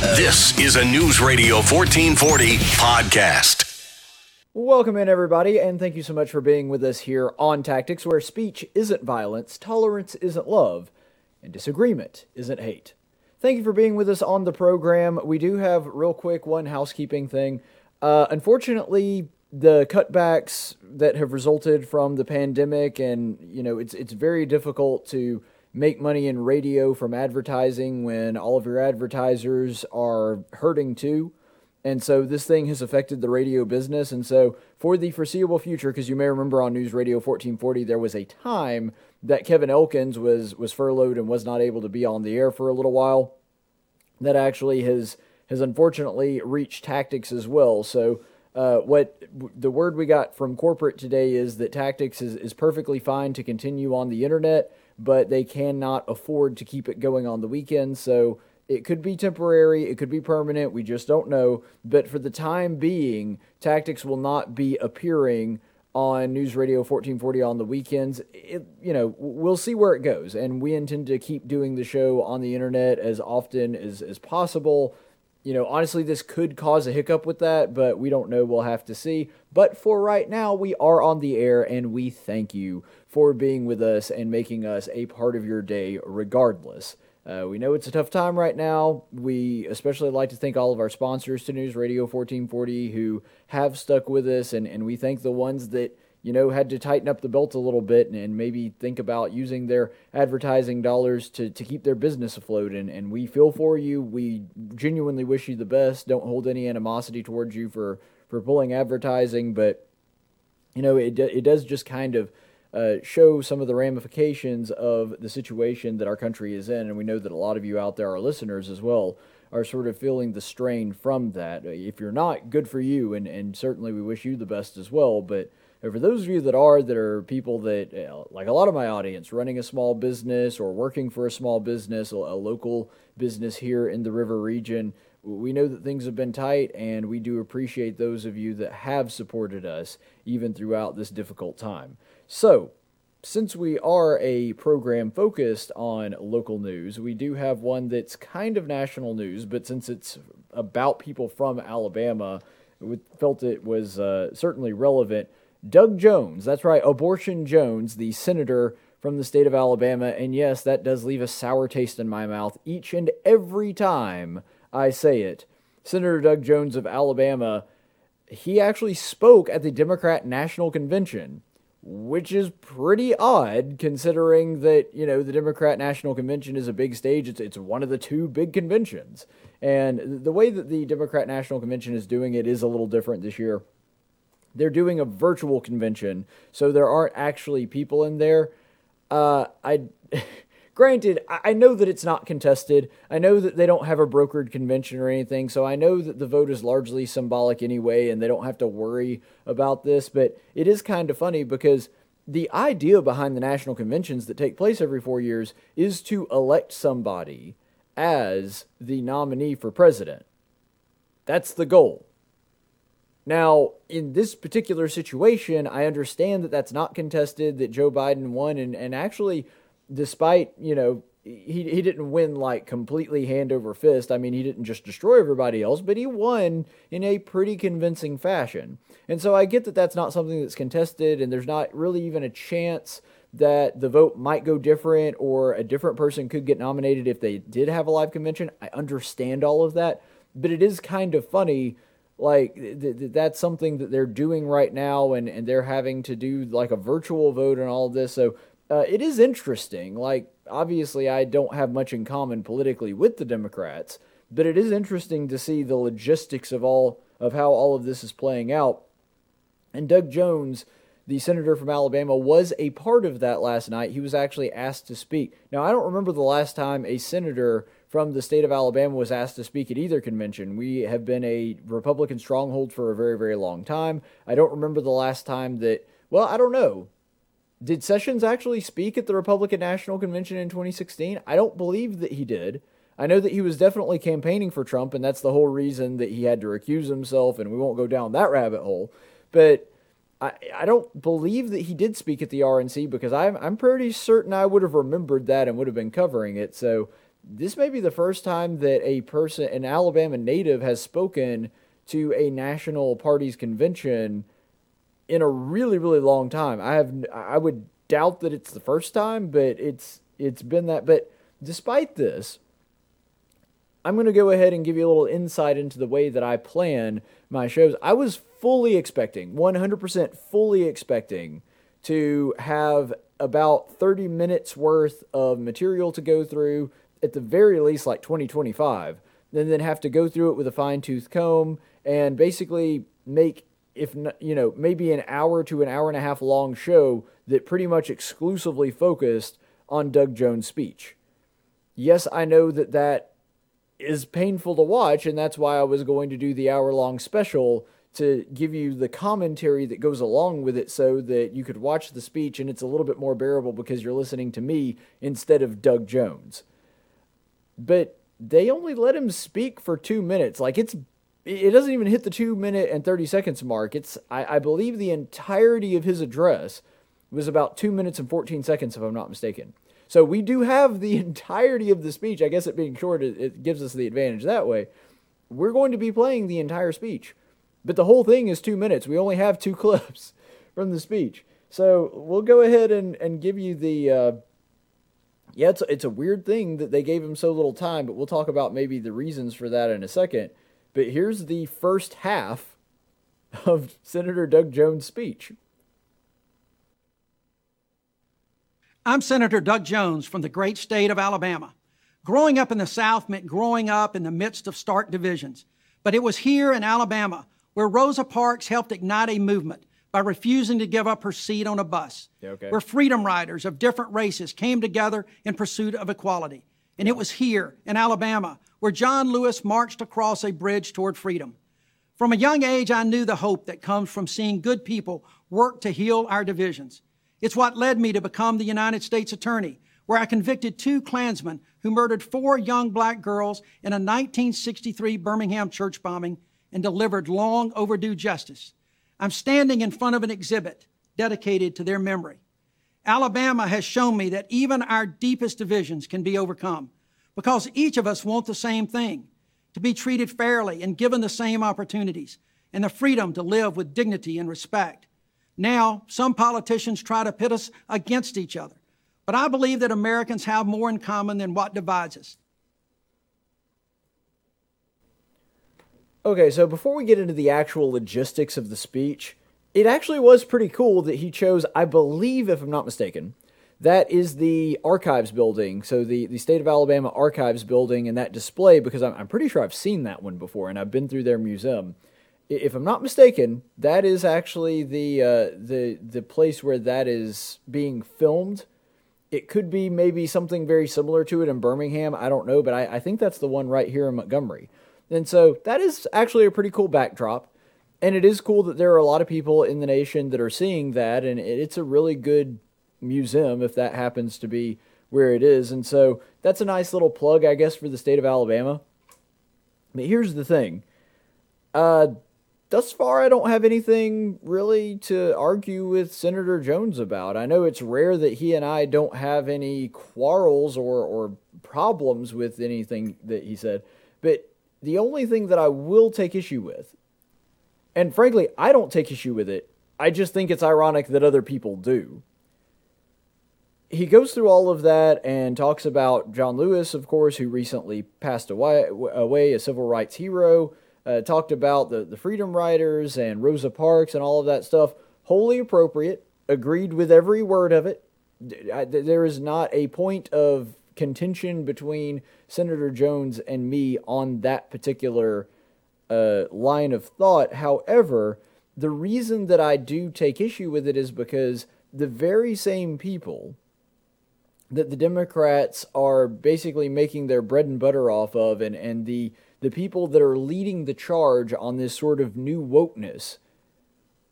This is a News Radio 1440 podcast. Welcome in, everybody, and thank you so much for being with us here on Tactics, where speech isn't violence, tolerance isn't love, and disagreement isn't hate. Thank you for being with us on the program. We do have, real quick, one housekeeping thing. Uh, unfortunately, the cutbacks that have resulted from the pandemic, and you know, it's it's very difficult to make money in radio from advertising when all of your advertisers are hurting too. And so this thing has affected the radio business. And so for the foreseeable future, because you may remember on News Radio 1440, there was a time that Kevin Elkins was was furloughed and was not able to be on the air for a little while. That actually has has unfortunately reached tactics as well. So uh, what the word we got from corporate today is that tactics is, is perfectly fine to continue on the internet but they cannot afford to keep it going on the weekends. So it could be temporary, it could be permanent, we just don't know. But for the time being, Tactics will not be appearing on News Radio 1440 on the weekends. It, you know, we'll see where it goes. And we intend to keep doing the show on the internet as often as, as possible. You know, honestly, this could cause a hiccup with that, but we don't know. We'll have to see. But for right now, we are on the air and we thank you for being with us and making us a part of your day regardless. Uh, we know it's a tough time right now. We especially like to thank all of our sponsors to News Radio 1440 who have stuck with us, and, and we thank the ones that, you know, had to tighten up the belt a little bit and, and maybe think about using their advertising dollars to, to keep their business afloat. And, and we feel for you. We genuinely wish you the best. Don't hold any animosity towards you for, for pulling advertising, but, you know, it, it does just kind of uh, show some of the ramifications of the situation that our country is in. And we know that a lot of you out there, our listeners as well, are sort of feeling the strain from that. If you're not, good for you, and, and certainly we wish you the best as well. But for those of you that are, that are people that, uh, like a lot of my audience, running a small business or working for a small business, a, a local business here in the river region, we know that things have been tight, and we do appreciate those of you that have supported us even throughout this difficult time. So, since we are a program focused on local news, we do have one that's kind of national news, but since it's about people from Alabama, we felt it was uh, certainly relevant. Doug Jones, that's right, Abortion Jones, the senator from the state of Alabama, and yes, that does leave a sour taste in my mouth each and every time I say it. Senator Doug Jones of Alabama, he actually spoke at the Democrat National Convention which is pretty odd considering that you know the Democrat National Convention is a big stage. It's it's one of the two big conventions, and the way that the Democrat National Convention is doing it is a little different this year. They're doing a virtual convention, so there aren't actually people in there. Uh, I. Granted, I know that it's not contested. I know that they don't have a brokered convention or anything, so I know that the vote is largely symbolic anyway, and they don't have to worry about this. But it is kind of funny because the idea behind the national conventions that take place every four years is to elect somebody as the nominee for president. That's the goal. Now, in this particular situation, I understand that that's not contested, that Joe Biden won, and, and actually despite you know he he didn't win like completely hand over fist. I mean, he didn't just destroy everybody else, but he won in a pretty convincing fashion. And so I get that that's not something that's contested, and there's not really even a chance that the vote might go different or a different person could get nominated if they did have a live convention. I understand all of that, but it is kind of funny. Like th- th- that's something that they're doing right now, and, and they're having to do like a virtual vote and all this. So uh, it is interesting. Like, obviously, I don't have much in common politically with the Democrats, but it is interesting to see the logistics of all of how all of this is playing out. And Doug Jones, the senator from Alabama, was a part of that last night. He was actually asked to speak. Now, I don't remember the last time a senator from the state of Alabama was asked to speak at either convention. We have been a Republican stronghold for a very, very long time. I don't remember the last time that, well, I don't know. Did Sessions actually speak at the Republican National Convention in 2016? I don't believe that he did. I know that he was definitely campaigning for Trump, and that's the whole reason that he had to recuse himself, and we won't go down that rabbit hole. But I, I don't believe that he did speak at the RNC because I'm, I'm pretty certain I would have remembered that and would have been covering it. So this may be the first time that a person, an Alabama native, has spoken to a national party's convention in a really, really long time. I have, I would doubt that it's the first time, but it's it's been that. But despite this, I'm going to go ahead and give you a little insight into the way that I plan my shows. I was fully expecting, 100% fully expecting to have about 30 minutes worth of material to go through, at the very least, like 2025, and then have to go through it with a fine tooth comb and basically make, if you know, maybe an hour to an hour and a half long show that pretty much exclusively focused on Doug Jones' speech. Yes, I know that that is painful to watch, and that's why I was going to do the hour long special to give you the commentary that goes along with it so that you could watch the speech and it's a little bit more bearable because you're listening to me instead of Doug Jones. But they only let him speak for two minutes. Like it's it doesn't even hit the two minute and 30 seconds mark. It's I, I believe the entirety of his address was about two minutes and 14 seconds, if I'm not mistaken. So we do have the entirety of the speech. I guess it being short, it, it gives us the advantage that way. We're going to be playing the entire speech, but the whole thing is two minutes. We only have two clips from the speech. So we'll go ahead and, and give you the. Uh, yeah, it's, it's a weird thing that they gave him so little time, but we'll talk about maybe the reasons for that in a second. But here's the first half of Senator Doug Jones' speech. I'm Senator Doug Jones from the great state of Alabama. Growing up in the South meant growing up in the midst of stark divisions. But it was here in Alabama where Rosa Parks helped ignite a movement by refusing to give up her seat on a bus, okay. where freedom riders of different races came together in pursuit of equality. And it was here in Alabama where John Lewis marched across a bridge toward freedom. From a young age, I knew the hope that comes from seeing good people work to heal our divisions. It's what led me to become the United States Attorney, where I convicted two Klansmen who murdered four young black girls in a 1963 Birmingham church bombing and delivered long overdue justice. I'm standing in front of an exhibit dedicated to their memory. Alabama has shown me that even our deepest divisions can be overcome because each of us want the same thing to be treated fairly and given the same opportunities and the freedom to live with dignity and respect. Now, some politicians try to pit us against each other. But I believe that Americans have more in common than what divides us. Okay, so before we get into the actual logistics of the speech, it actually was pretty cool that he chose, I believe, if I'm not mistaken, that is the archives building. So the, the state of Alabama archives building and that display, because I'm, I'm pretty sure I've seen that one before and I've been through their museum if I'm not mistaken, that is actually the uh, the the place where that is being filmed. It could be maybe something very similar to it in Birmingham. I don't know, but I, I think that's the one right here in Montgomery. And so that is actually a pretty cool backdrop. And it is cool that there are a lot of people in the nation that are seeing that, and it's a really good museum if that happens to be where it is. And so that's a nice little plug, I guess, for the state of Alabama. But here's the thing. Uh, thus far, I don't have anything really to argue with Senator Jones about. I know it's rare that he and I don't have any quarrels or, or problems with anything that he said, but the only thing that I will take issue with, and frankly, I don't take issue with it, I just think it's ironic that other people do. He goes through all of that and talks about John Lewis, of course, who recently passed away, away a civil rights hero uh, talked about the, the Freedom Riders and Rosa Parks and all of that stuff. Wholly appropriate. Agreed with every word of it. There is not a point of contention between Senator Jones and me on that particular uh, line of thought. However, the reason that I do take issue with it is because the very same people that the Democrats are basically making their bread and butter off of and, and the the people that are leading the charge on this sort of new wokeness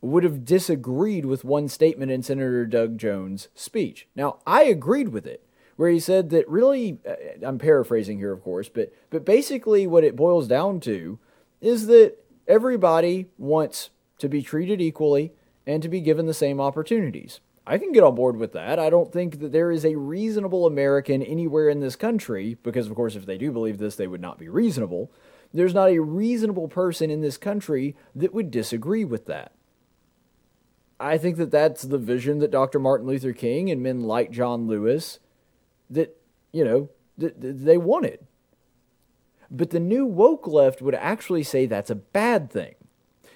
would have disagreed with one statement in Senator Doug Jones' speech. Now, I agreed with it, where he said that really, uh, I'm paraphrasing here, of course, but, but basically what it boils down to is that everybody wants to be treated equally and to be given the same opportunities. I can get on board with that. I don't think that there is a reasonable American anywhere in this country, because of course, if they do believe this, they would not be reasonable. There's not a reasonable person in this country that would disagree with that. I think that that's the vision that Dr. Martin Luther King and men like John Lewis that, you know, that they wanted. But the new woke left would actually say that's a bad thing.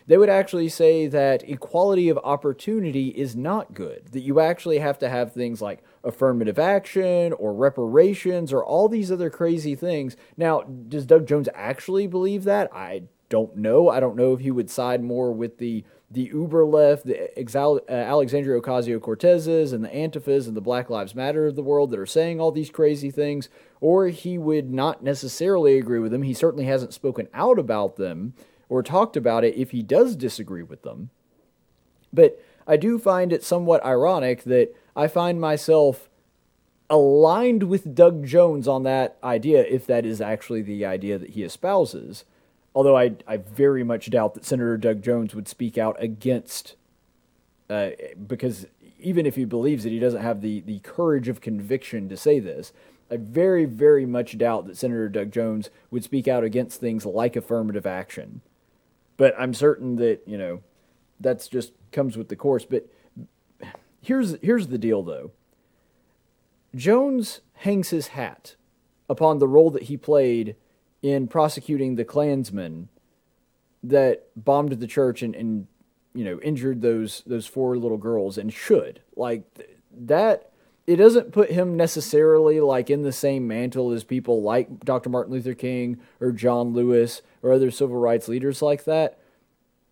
They would actually say that equality of opportunity is not good, that you actually have to have things like affirmative action or reparations or all these other crazy things. Now, does Doug Jones actually believe that? I don't know. I don't know if he would side more with the the uber left, the uh, Alexandria Ocasio Cortezes and the Antifas and the Black Lives Matter of the world that are saying all these crazy things, or he would not necessarily agree with them. He certainly hasn't spoken out about them or talked about it if he does disagree with them. But I do find it somewhat ironic that I find myself aligned with Doug Jones on that idea, if that is actually the idea that he espouses. Although I, I very much doubt that Senator Doug Jones would speak out against, uh, because even if he believes it, he doesn't have the, the courage of conviction to say this. I very, very much doubt that Senator Doug Jones would speak out against things like affirmative action. But I'm certain that, you know, that's just comes with the course. But here's here's the deal though. Jones hangs his hat upon the role that he played in prosecuting the Klansmen that bombed the church and, and you know injured those those four little girls and should. Like that it doesn't put him necessarily like in the same mantle as people like Dr. Martin Luther King or John Lewis or other civil rights leaders like that.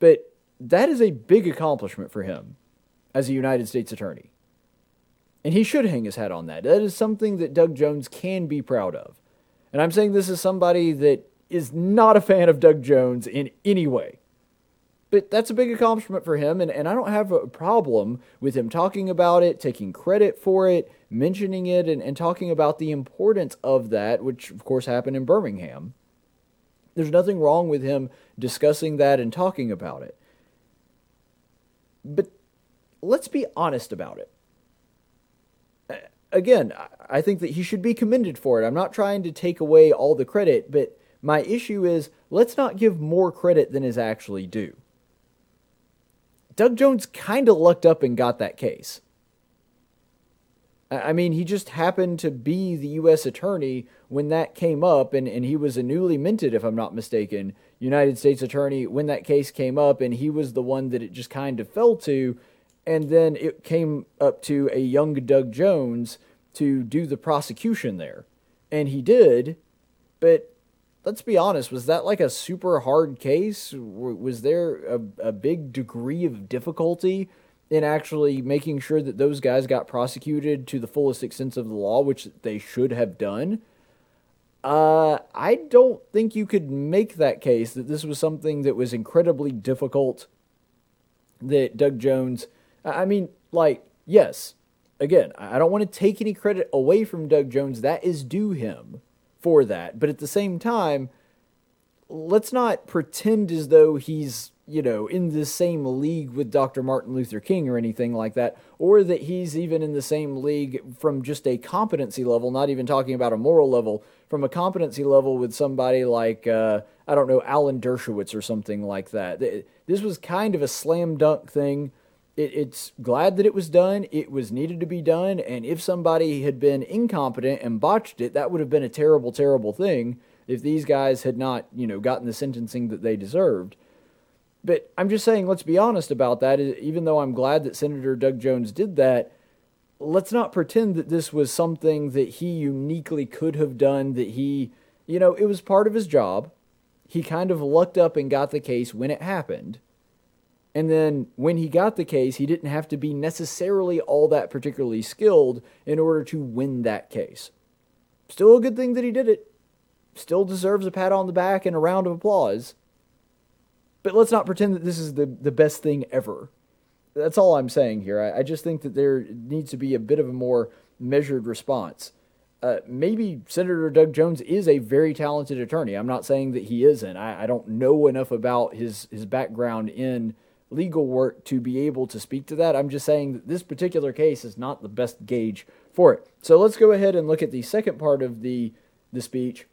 But that is a big accomplishment for him as a United States attorney. And he should hang his hat on that. That is something that Doug Jones can be proud of and I'm saying this is somebody that is not a fan of Doug Jones in any way. But that's a big accomplishment for him, and, and I don't have a problem with him talking about it, taking credit for it, mentioning it, and, and talking about the importance of that, which of course happened in Birmingham. There's nothing wrong with him discussing that and talking about it. But let's be honest about it again, I think that he should be commended for it. I'm not trying to take away all the credit, but my issue is let's not give more credit than is actually due. Doug Jones kind of lucked up and got that case. I mean, he just happened to be the U.S. attorney when that came up, and, and he was a newly minted, if I'm not mistaken, United States attorney when that case came up, and he was the one that it just kind of fell to and then it came up to a young Doug Jones to do the prosecution there. And he did, but let's be honest, was that like a super hard case? Was there a, a big degree of difficulty in actually making sure that those guys got prosecuted to the fullest extent of the law, which they should have done? Uh, I don't think you could make that case that this was something that was incredibly difficult that Doug Jones I mean, like, yes, again, I don't want to take any credit away from Doug Jones. That is due him for that. But at the same time, let's not pretend as though he's, you know, in the same league with Dr. Martin Luther King or anything like that, or that he's even in the same league from just a competency level, not even talking about a moral level, from a competency level with somebody like, uh, I don't know, Alan Dershowitz or something like that. This was kind of a slam dunk thing it, it's glad that it was done. It was needed to be done. And if somebody had been incompetent and botched it, that would have been a terrible, terrible thing if these guys had not, you know, gotten the sentencing that they deserved. But I'm just saying, let's be honest about that. Even though I'm glad that Senator Doug Jones did that, let's not pretend that this was something that he uniquely could have done, that he, you know, it was part of his job. He kind of lucked up and got the case when it happened. And then when he got the case, he didn't have to be necessarily all that particularly skilled in order to win that case. Still a good thing that he did it. Still deserves a pat on the back and a round of applause. But let's not pretend that this is the, the best thing ever. That's all I'm saying here. I, I just think that there needs to be a bit of a more measured response. Uh, maybe Senator Doug Jones is a very talented attorney. I'm not saying that he isn't. I, I don't know enough about his, his background in legal work to be able to speak to that. I'm just saying that this particular case is not the best gauge for it. So let's go ahead and look at the second part of the the speech,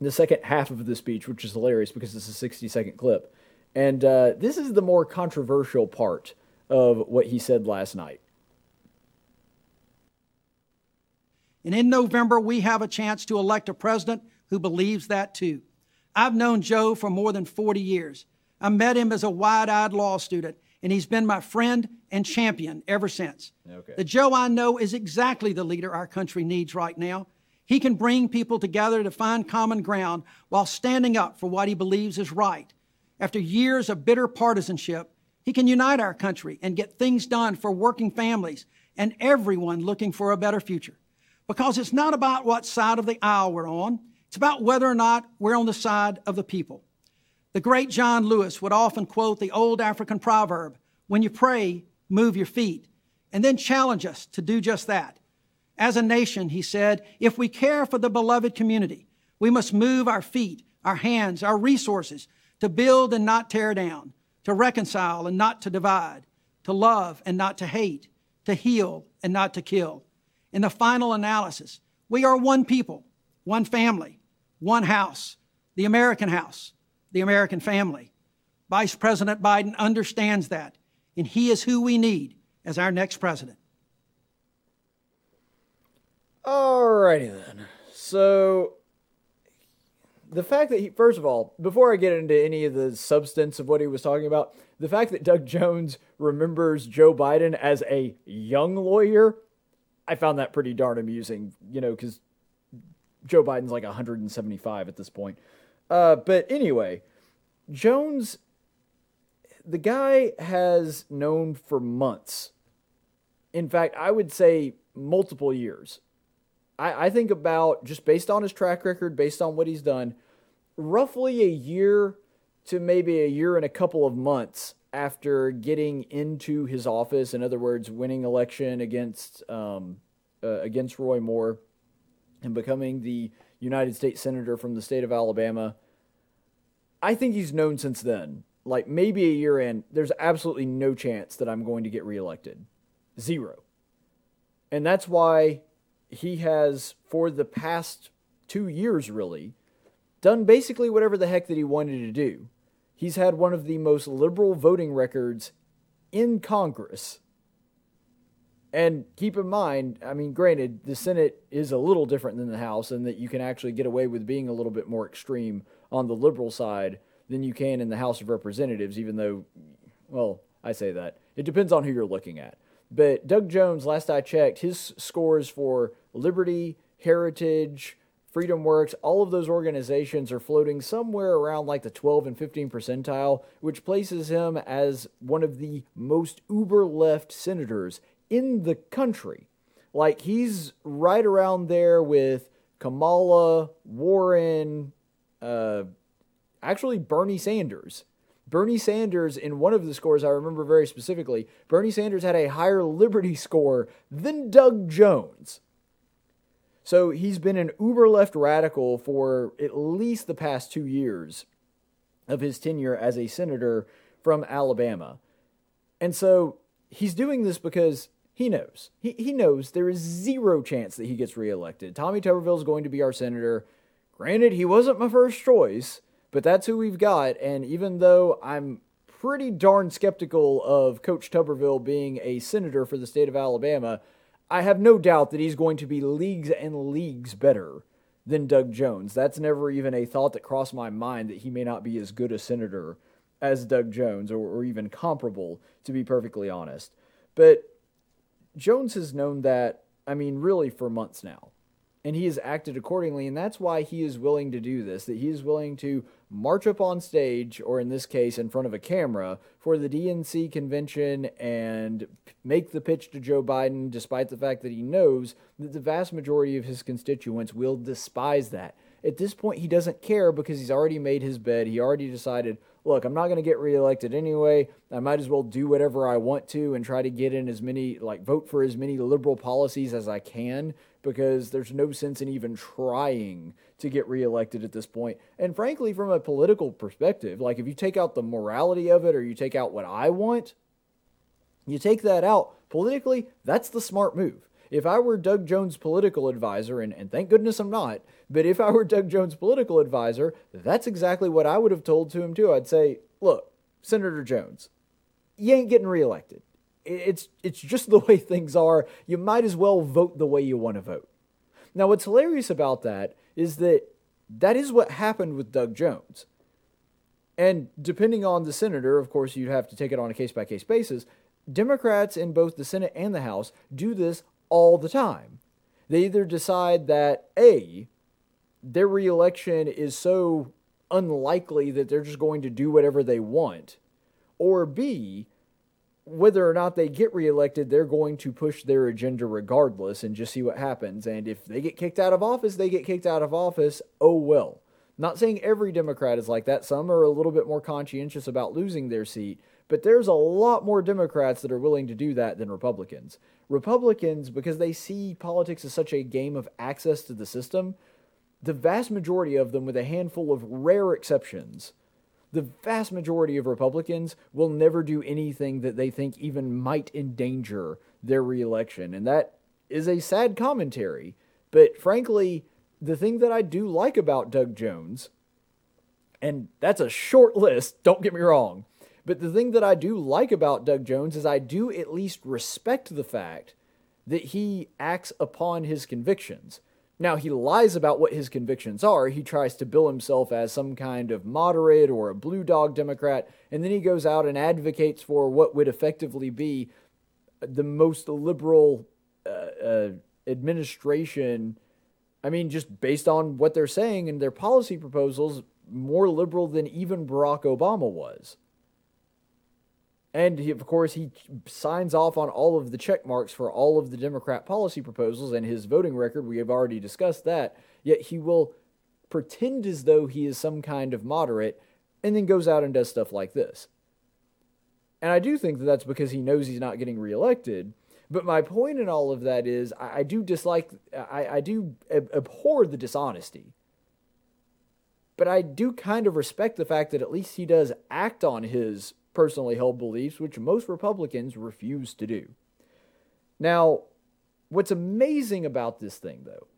the second half of the speech, which is hilarious because it's a 60 second clip. And uh, this is the more controversial part of what he said last night. And in November, we have a chance to elect a president who believes that too. I've known Joe for more than 40 years. I met him as a wide eyed law student, and he's been my friend and champion ever since. Okay. The Joe I know is exactly the leader our country needs right now. He can bring people together to find common ground while standing up for what he believes is right. After years of bitter partisanship, he can unite our country and get things done for working families and everyone looking for a better future. Because it's not about what side of the aisle we're on, it's about whether or not we're on the side of the people. The great John Lewis would often quote the old African proverb when you pray, move your feet, and then challenge us to do just that. As a nation, he said, if we care for the beloved community, we must move our feet, our hands, our resources to build and not tear down, to reconcile and not to divide, to love and not to hate, to heal and not to kill. In the final analysis, we are one people, one family, one house, the American house, the American family. Vice President Biden understands that, and he is who we need as our next president. Alrighty then. So, the fact that he, first of all, before I get into any of the substance of what he was talking about, the fact that Doug Jones remembers Joe Biden as a young lawyer, I found that pretty darn amusing, you know, because Joe Biden's like 175 at this point. Uh, but anyway, Jones, the guy has known for months. In fact, I would say multiple years I, I think about just based on his track record, based on what he's done, roughly a year to maybe a year and a couple of months after getting into his office. In other words, winning election against um, uh, against Roy Moore and becoming the United States senator from the state of Alabama. I think he's known since then. Like maybe a year in, there's absolutely no chance that I'm going to get reelected. Zero. And that's why he has, for the past two years really, done basically whatever the heck that he wanted to do. He's had one of the most liberal voting records in Congress. And keep in mind, I mean, granted, the Senate is a little different than the House, and that you can actually get away with being a little bit more extreme on the liberal side than you can in the House of Representatives, even though, well, I say that. It depends on who you're looking at. But Doug Jones, last I checked, his scores for Liberty, Heritage, Freedom Works, all of those organizations are floating somewhere around like the 12 and 15 percentile, which places him as one of the most uber left senators in the country. Like he's right around there with Kamala, Warren, uh, actually Bernie Sanders. Bernie Sanders, in one of the scores I remember very specifically, Bernie Sanders had a higher Liberty score than Doug Jones. So he's been an uber left radical for at least the past two years of his tenure as a senator from Alabama. And so he's doing this because he knows. He, he knows there is zero chance that he gets reelected. Tommy Tuberville is going to be our senator. Granted, he wasn't my first choice, but that's who we've got. And even though I'm pretty darn skeptical of Coach Tuberville being a senator for the state of Alabama, I have no doubt that he's going to be leagues and leagues better than Doug Jones. That's never even a thought that crossed my mind that he may not be as good a senator as Doug Jones or, or even comparable, to be perfectly honest. But Jones has known that, I mean, really for months now and he has acted accordingly and that's why he is willing to do this that he is willing to march up on stage or in this case in front of a camera for the DNC convention and make the pitch to Joe Biden despite the fact that he knows that the vast majority of his constituents will despise that at this point he doesn't care because he's already made his bed he already decided look, I'm not going to get reelected anyway. I might as well do whatever I want to and try to get in as many, like, vote for as many liberal policies as I can because there's no sense in even trying to get reelected at this point. And frankly, from a political perspective, like if you take out the morality of it or you take out what I want, you take that out politically, that's the smart move. If I were Doug Jones' political advisor, and, and thank goodness I'm not, but if I were Doug Jones' political advisor, that's exactly what I would have told to him too. I'd say, look, Senator Jones, you ain't getting reelected. It's it's just the way things are. You might as well vote the way you want to vote. Now, what's hilarious about that is that that is what happened with Doug Jones. And depending on the senator, of course, you'd have to take it on a case by case basis. Democrats in both the Senate and the House do this all the time. They either decide that A, their reelection is so unlikely that they're just going to do whatever they want, or B, whether or not they get reelected, they're going to push their agenda regardless and just see what happens. And if they get kicked out of office, they get kicked out of office. Oh well. Not saying every Democrat is like that. Some are a little bit more conscientious about losing their seat, but there's a lot more Democrats that are willing to do that than Republicans. Republicans, because they see politics as such a game of access to the system, the vast majority of them, with a handful of rare exceptions, the vast majority of Republicans will never do anything that they think even might endanger their reelection. And that is a sad commentary. But frankly, the thing that I do like about Doug Jones, and that's a short list, don't get me wrong, but the thing that I do like about Doug Jones is I do at least respect the fact that he acts upon his convictions. Now, he lies about what his convictions are. He tries to bill himself as some kind of moderate or a blue dog Democrat, and then he goes out and advocates for what would effectively be the most liberal uh, uh, administration. I mean, just based on what they're saying and their policy proposals, more liberal than even Barack Obama was. And he, of course, he signs off on all of the check marks for all of the Democrat policy proposals and his voting record. We have already discussed that. Yet he will pretend as though he is some kind of moderate and then goes out and does stuff like this. And I do think that that's because he knows he's not getting reelected. But my point in all of that is I, I do dislike, I, I do ab- abhor the dishonesty. But I do kind of respect the fact that at least he does act on his personally held beliefs, which most Republicans refuse to do. Now, what's amazing about this thing, though,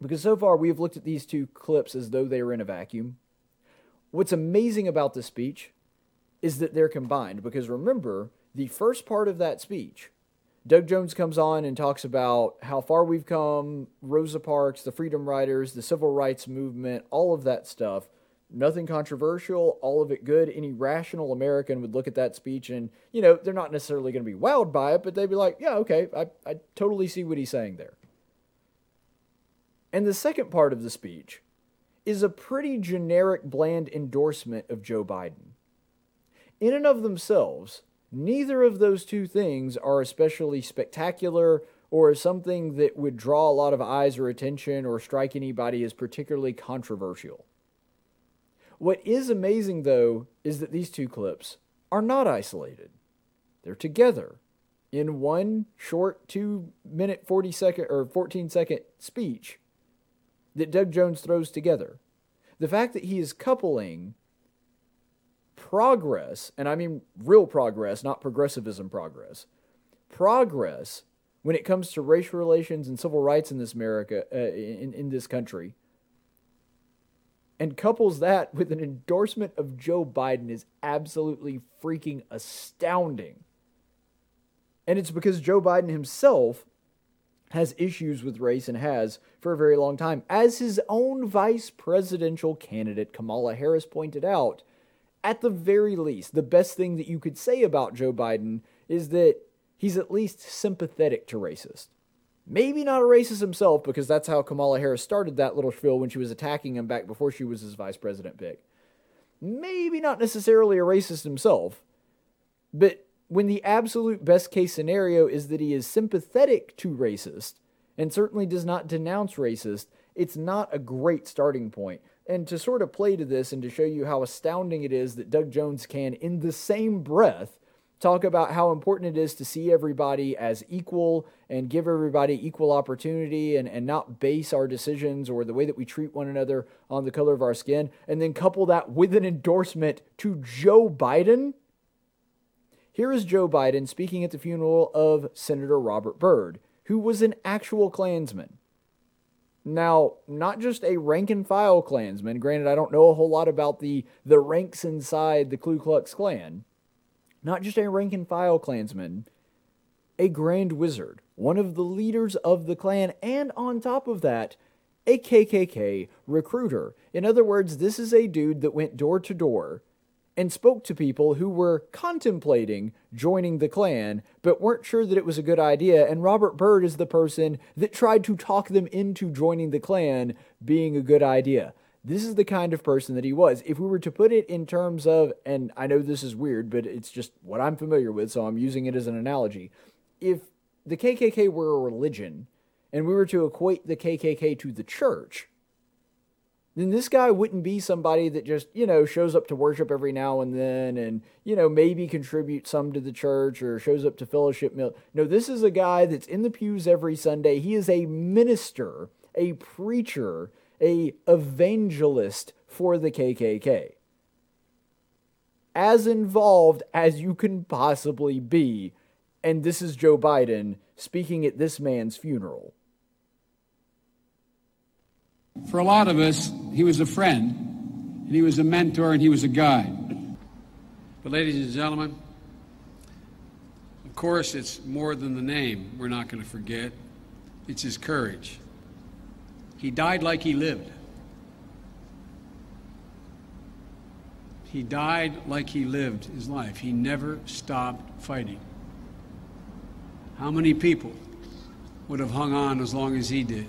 because so far we have looked at these two clips as though they were in a vacuum. What's amazing about the speech is that they're combined, because remember, the first part of that speech, Doug Jones comes on and talks about how far we've come, Rosa Parks, the Freedom Riders, the Civil Rights Movement, all of that stuff nothing controversial, all of it good. Any rational American would look at that speech and, you know, they're not necessarily going to be wowed by it, but they'd be like, yeah, okay, I, I totally see what he's saying there. And the second part of the speech is a pretty generic, bland endorsement of Joe Biden. In and of themselves, neither of those two things are especially spectacular or something that would draw a lot of eyes or attention or strike anybody as particularly controversial. What is amazing, though, is that these two clips are not isolated. They're together in one short two minute 40 second or 14 second speech that Doug Jones throws together. The fact that he is coupling progress, and I mean real progress, not progressivism progress, progress when it comes to racial relations and civil rights in this America, uh, in, in this country, and couples that with an endorsement of Joe Biden is absolutely freaking astounding. And it's because Joe Biden himself has issues with race and has for a very long time. As his own vice presidential candidate, Kamala Harris, pointed out, at the very least, the best thing that you could say about Joe Biden is that he's at least sympathetic to racists. Maybe not a racist himself, because that's how Kamala Harris started that little spiel when she was attacking him back before she was his vice president pick. Maybe not necessarily a racist himself, but when the absolute best case scenario is that he is sympathetic to racist and certainly does not denounce racist, it's not a great starting point. And to sort of play to this and to show you how astounding it is that Doug Jones can, in the same breath, talk about how important it is to see everybody as equal and give everybody equal opportunity and, and not base our decisions or the way that we treat one another on the color of our skin, and then couple that with an endorsement to Joe Biden. Here is Joe Biden speaking at the funeral of Senator Robert Byrd, who was an actual Klansman. Now, not just a rank and file Klansman. Granted, I don't know a whole lot about the, the ranks inside the Ku Klux Klan not just a rank and file Klansman, a Grand Wizard, one of the leaders of the Klan, and on top of that, a KKK recruiter. In other words, this is a dude that went door to door and spoke to people who were contemplating joining the Klan but weren't sure that it was a good idea. And Robert Byrd is the person that tried to talk them into joining the Klan being a good idea. This is the kind of person that he was. If we were to put it in terms of, and I know this is weird, but it's just what I'm familiar with, so I'm using it as an analogy. If the KKK were a religion and we were to equate the KKK to the church, then this guy wouldn't be somebody that just, you know, shows up to worship every now and then and, you know, maybe contribute some to the church or shows up to fellowship meal. No, this is a guy that's in the pews every Sunday. He is a minister, a preacher a evangelist for the KKK. As involved as you can possibly be, and this is Joe Biden speaking at this man's funeral. For a lot of us, he was a friend, and he was a mentor, and he was a guide. But, ladies and gentlemen, of course, it's more than the name we're not going to forget. It's his courage. He died like he lived. He died like he lived his life. He never stopped fighting. How many people would have hung on as long as he did?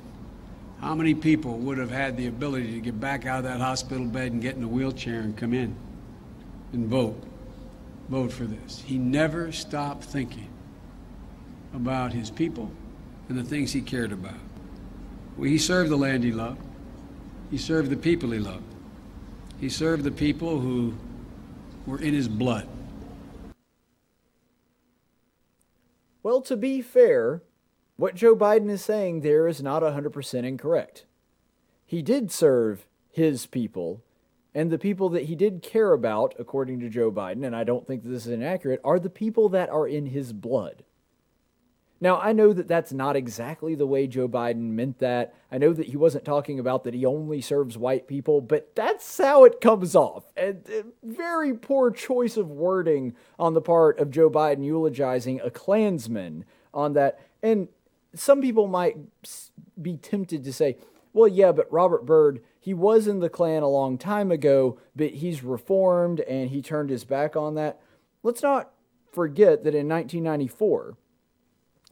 How many people would have had the ability to get back out of that hospital bed and get in a wheelchair and come in and vote? Vote for this. He never stopped thinking about his people and the things he cared about. Well, he served the land he loved. He served the people he loved. He served the people who were in his blood. Well, to be fair, what Joe Biden is saying there is not 100% incorrect. He did serve his people, and the people that he did care about, according to Joe Biden, and I don't think this is inaccurate, are the people that are in his blood. Now, I know that that's not exactly the way Joe Biden meant that. I know that he wasn't talking about that he only serves white people, but that's how it comes off. A, a uh, very poor choice of wording on the part of Joe Biden eulogizing a Klansman on that. And some people might be tempted to say, well, yeah, but Robert Byrd, he was in the Klan a long time ago, but he's reformed and he turned his back on that. Let's not forget that in 1994,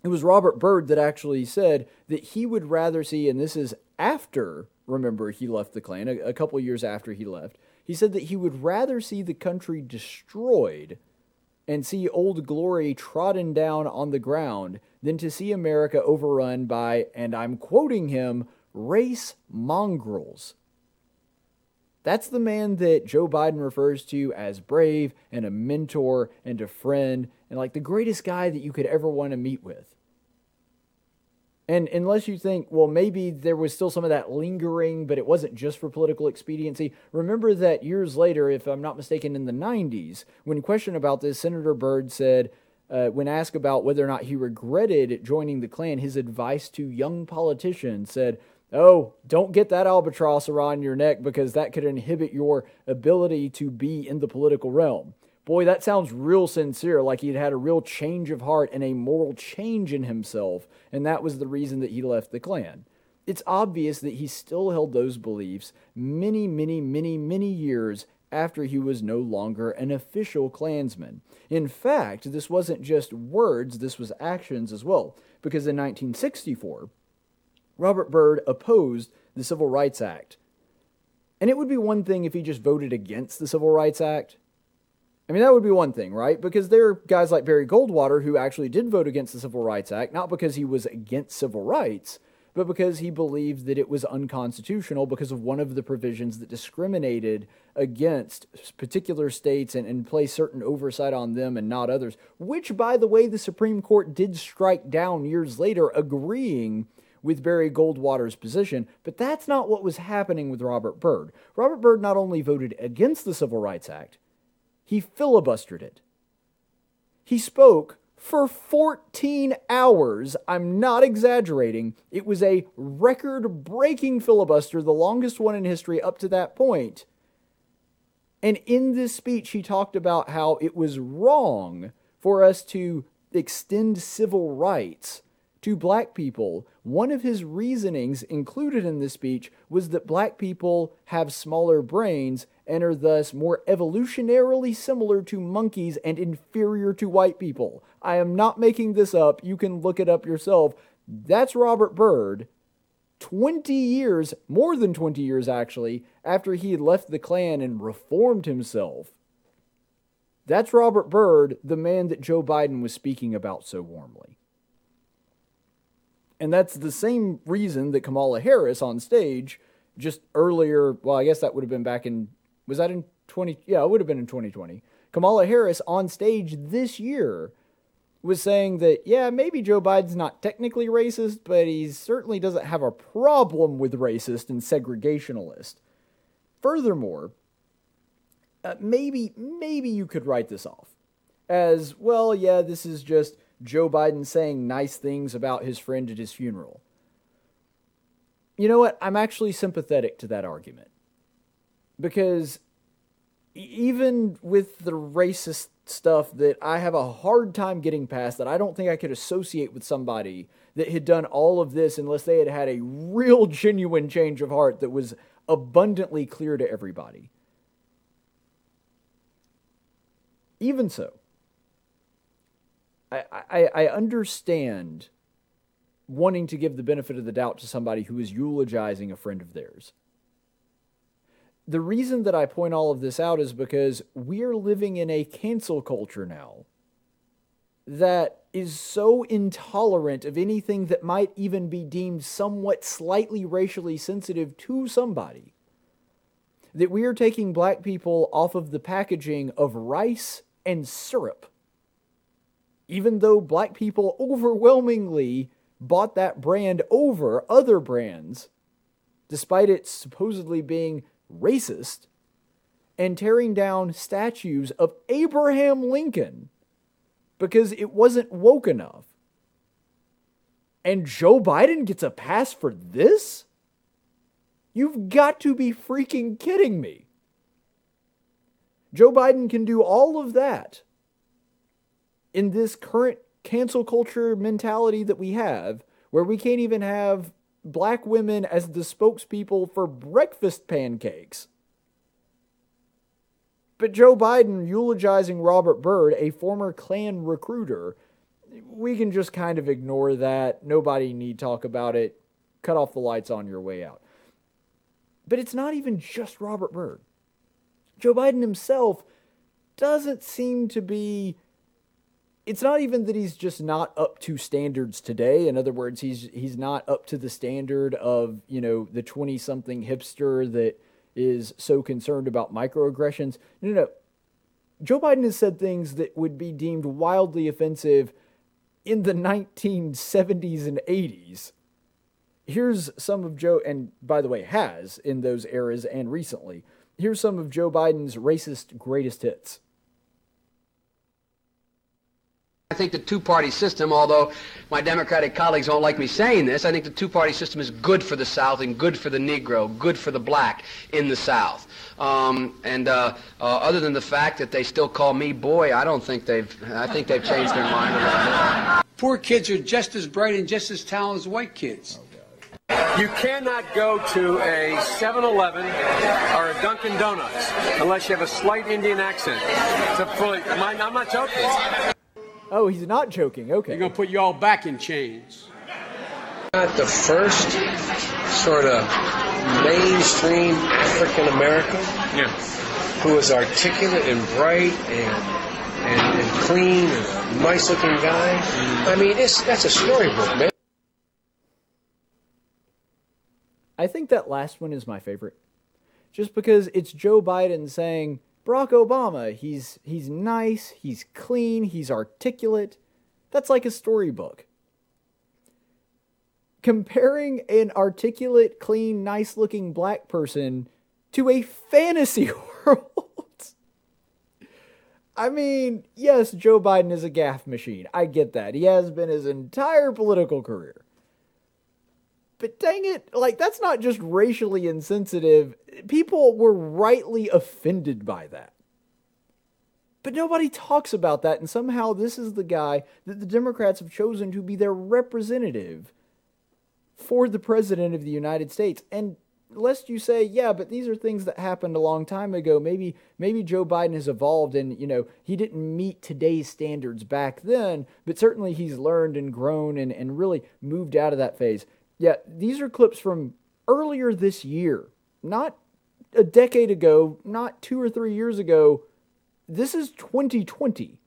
it was Robert Byrd that actually said that he would rather see, and this is after, remember, he left the Klan, a, a couple years after he left, he said that he would rather see the country destroyed and see Old Glory trodden down on the ground than to see America overrun by, and I'm quoting him, race mongrels. That's the man that Joe Biden refers to as brave and a mentor and a friend and like the greatest guy that you could ever want to meet with. And unless you think, well, maybe there was still some of that lingering, but it wasn't just for political expediency, remember that years later, if I'm not mistaken, in the 90s, when questioned about this, Senator Byrd said, uh, when asked about whether or not he regretted joining the Klan, his advice to young politicians said, Oh, don't get that albatross around your neck because that could inhibit your ability to be in the political realm. Boy, that sounds real sincere, like he'd had a real change of heart and a moral change in himself, and that was the reason that he left the Klan. It's obvious that he still held those beliefs many, many, many, many years after he was no longer an official Klansman. In fact, this wasn't just words, this was actions as well, because in 1964, Robert Byrd opposed the Civil Rights Act. And it would be one thing if he just voted against the Civil Rights Act, I mean, that would be one thing, right? Because there are guys like Barry Goldwater who actually did vote against the Civil Rights Act, not because he was against civil rights, but because he believed that it was unconstitutional because of one of the provisions that discriminated against particular states and, and placed certain oversight on them and not others, which, by the way, the Supreme Court did strike down years later, agreeing with Barry Goldwater's position, but that's not what was happening with Robert Byrd. Robert Byrd not only voted against the Civil Rights Act, he filibustered it. He spoke for 14 hours. I'm not exaggerating. It was a record breaking filibuster, the longest one in history up to that point. And in this speech, he talked about how it was wrong for us to extend civil rights to black people. One of his reasonings included in this speech was that black people have smaller brains and are thus more evolutionarily similar to monkeys and inferior to white people. I am not making this up. You can look it up yourself. That's Robert Byrd. 20 years, more than 20 years actually, after he had left the Klan and reformed himself. That's Robert Byrd, the man that Joe Biden was speaking about so warmly. And that's the same reason that Kamala Harris on stage just earlier, well, I guess that would have been back in, was that in 20? Yeah, it would have been in 2020. Kamala Harris on stage this year was saying that, yeah, maybe Joe Biden's not technically racist, but he certainly doesn't have a problem with racist and segregationalist. Furthermore, uh, maybe maybe you could write this off as well. Yeah, this is just Joe Biden saying nice things about his friend at his funeral. You know what? I'm actually sympathetic to that argument. Because even with the racist stuff that I have a hard time getting past, that I don't think I could associate with somebody that had done all of this unless they had had a real genuine change of heart that was abundantly clear to everybody. Even so, I, I, understand wanting to give the benefit of the doubt to somebody who is eulogizing a friend of theirs. The reason that I point all of this out is because we're living in a cancel culture now that is so intolerant of anything that might even be deemed somewhat slightly racially sensitive to somebody that we are taking black people off of the packaging of rice and syrup even though black people overwhelmingly bought that brand over other brands, despite it supposedly being racist, and tearing down statues of Abraham Lincoln because it wasn't woke enough. And Joe Biden gets a pass for this? You've got to be freaking kidding me. Joe Biden can do all of that in this current cancel culture mentality that we have, where we can't even have black women as the spokespeople for breakfast pancakes. But Joe Biden eulogizing Robert Byrd, a former Klan recruiter, we can just kind of ignore that. Nobody need talk about it. Cut off the lights on your way out. But it's not even just Robert Byrd. Joe Biden himself doesn't seem to be it's not even that he's just not up to standards today. In other words, he's he's not up to the standard of, you know, the 20 something hipster that is so concerned about microaggressions. No, no, no. Joe Biden has said things that would be deemed wildly offensive in the 1970s and 80s. Here's some of Joe, and by the way, has in those eras and recently. Here's some of Joe Biden's racist greatest hits. I think the two-party system, although my Democratic colleagues don't like me saying this, I think the two-party system is good for the South and good for the Negro, good for the black in the South. Um, and uh, uh, other than the fact that they still call me boy, I don't think they've. I think they've changed their mind a little bit. Poor kids are just as bright and just as talented as white kids. You cannot go to a 7-Eleven or a Dunkin' Donuts unless you have a slight Indian accent. It's a Fully, I'm not joking. Oh, he's not joking. Okay. They're going to put you all back in chains. Not the first sort of mainstream African American yeah. who is articulate and bright and, and, and clean and nice looking guy. Mm-hmm. I mean, it's, that's a storybook, man. I think that last one is my favorite. Just because it's Joe Biden saying, Barack Obama, he's he's nice, he's clean, he's articulate. That's like a storybook. Comparing an articulate, clean, nice-looking black person to a fantasy world. I mean, yes, Joe Biden is a gaffe machine. I get that. He has been his entire political career. But dang it, like, that's not just racially insensitive. People were rightly offended by that. But nobody talks about that, and somehow this is the guy that the Democrats have chosen to be their representative for the President of the United States. And lest you say, yeah, but these are things that happened a long time ago. Maybe maybe Joe Biden has evolved and you know he didn't meet today's standards back then, but certainly he's learned and grown and, and really moved out of that phase. Yeah, these are clips from earlier this year, not a decade ago, not two or three years ago. This is 2020.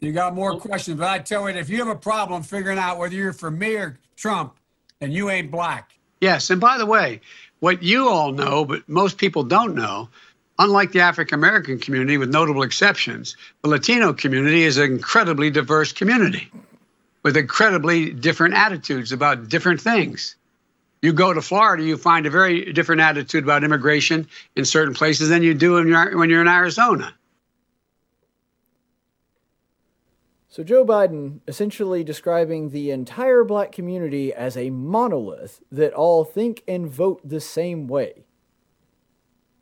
You got more questions, but I tell you, if you have a problem figuring out whether you're for me or Trump, and you ain't black. Yes, and by the way, what you all know, but most people don't know, unlike the African American community, with notable exceptions, the Latino community is an incredibly diverse community with incredibly different attitudes about different things. You go to Florida, you find a very different attitude about immigration in certain places than you do when you're in Arizona. So, Joe Biden essentially describing the entire black community as a monolith that all think and vote the same way.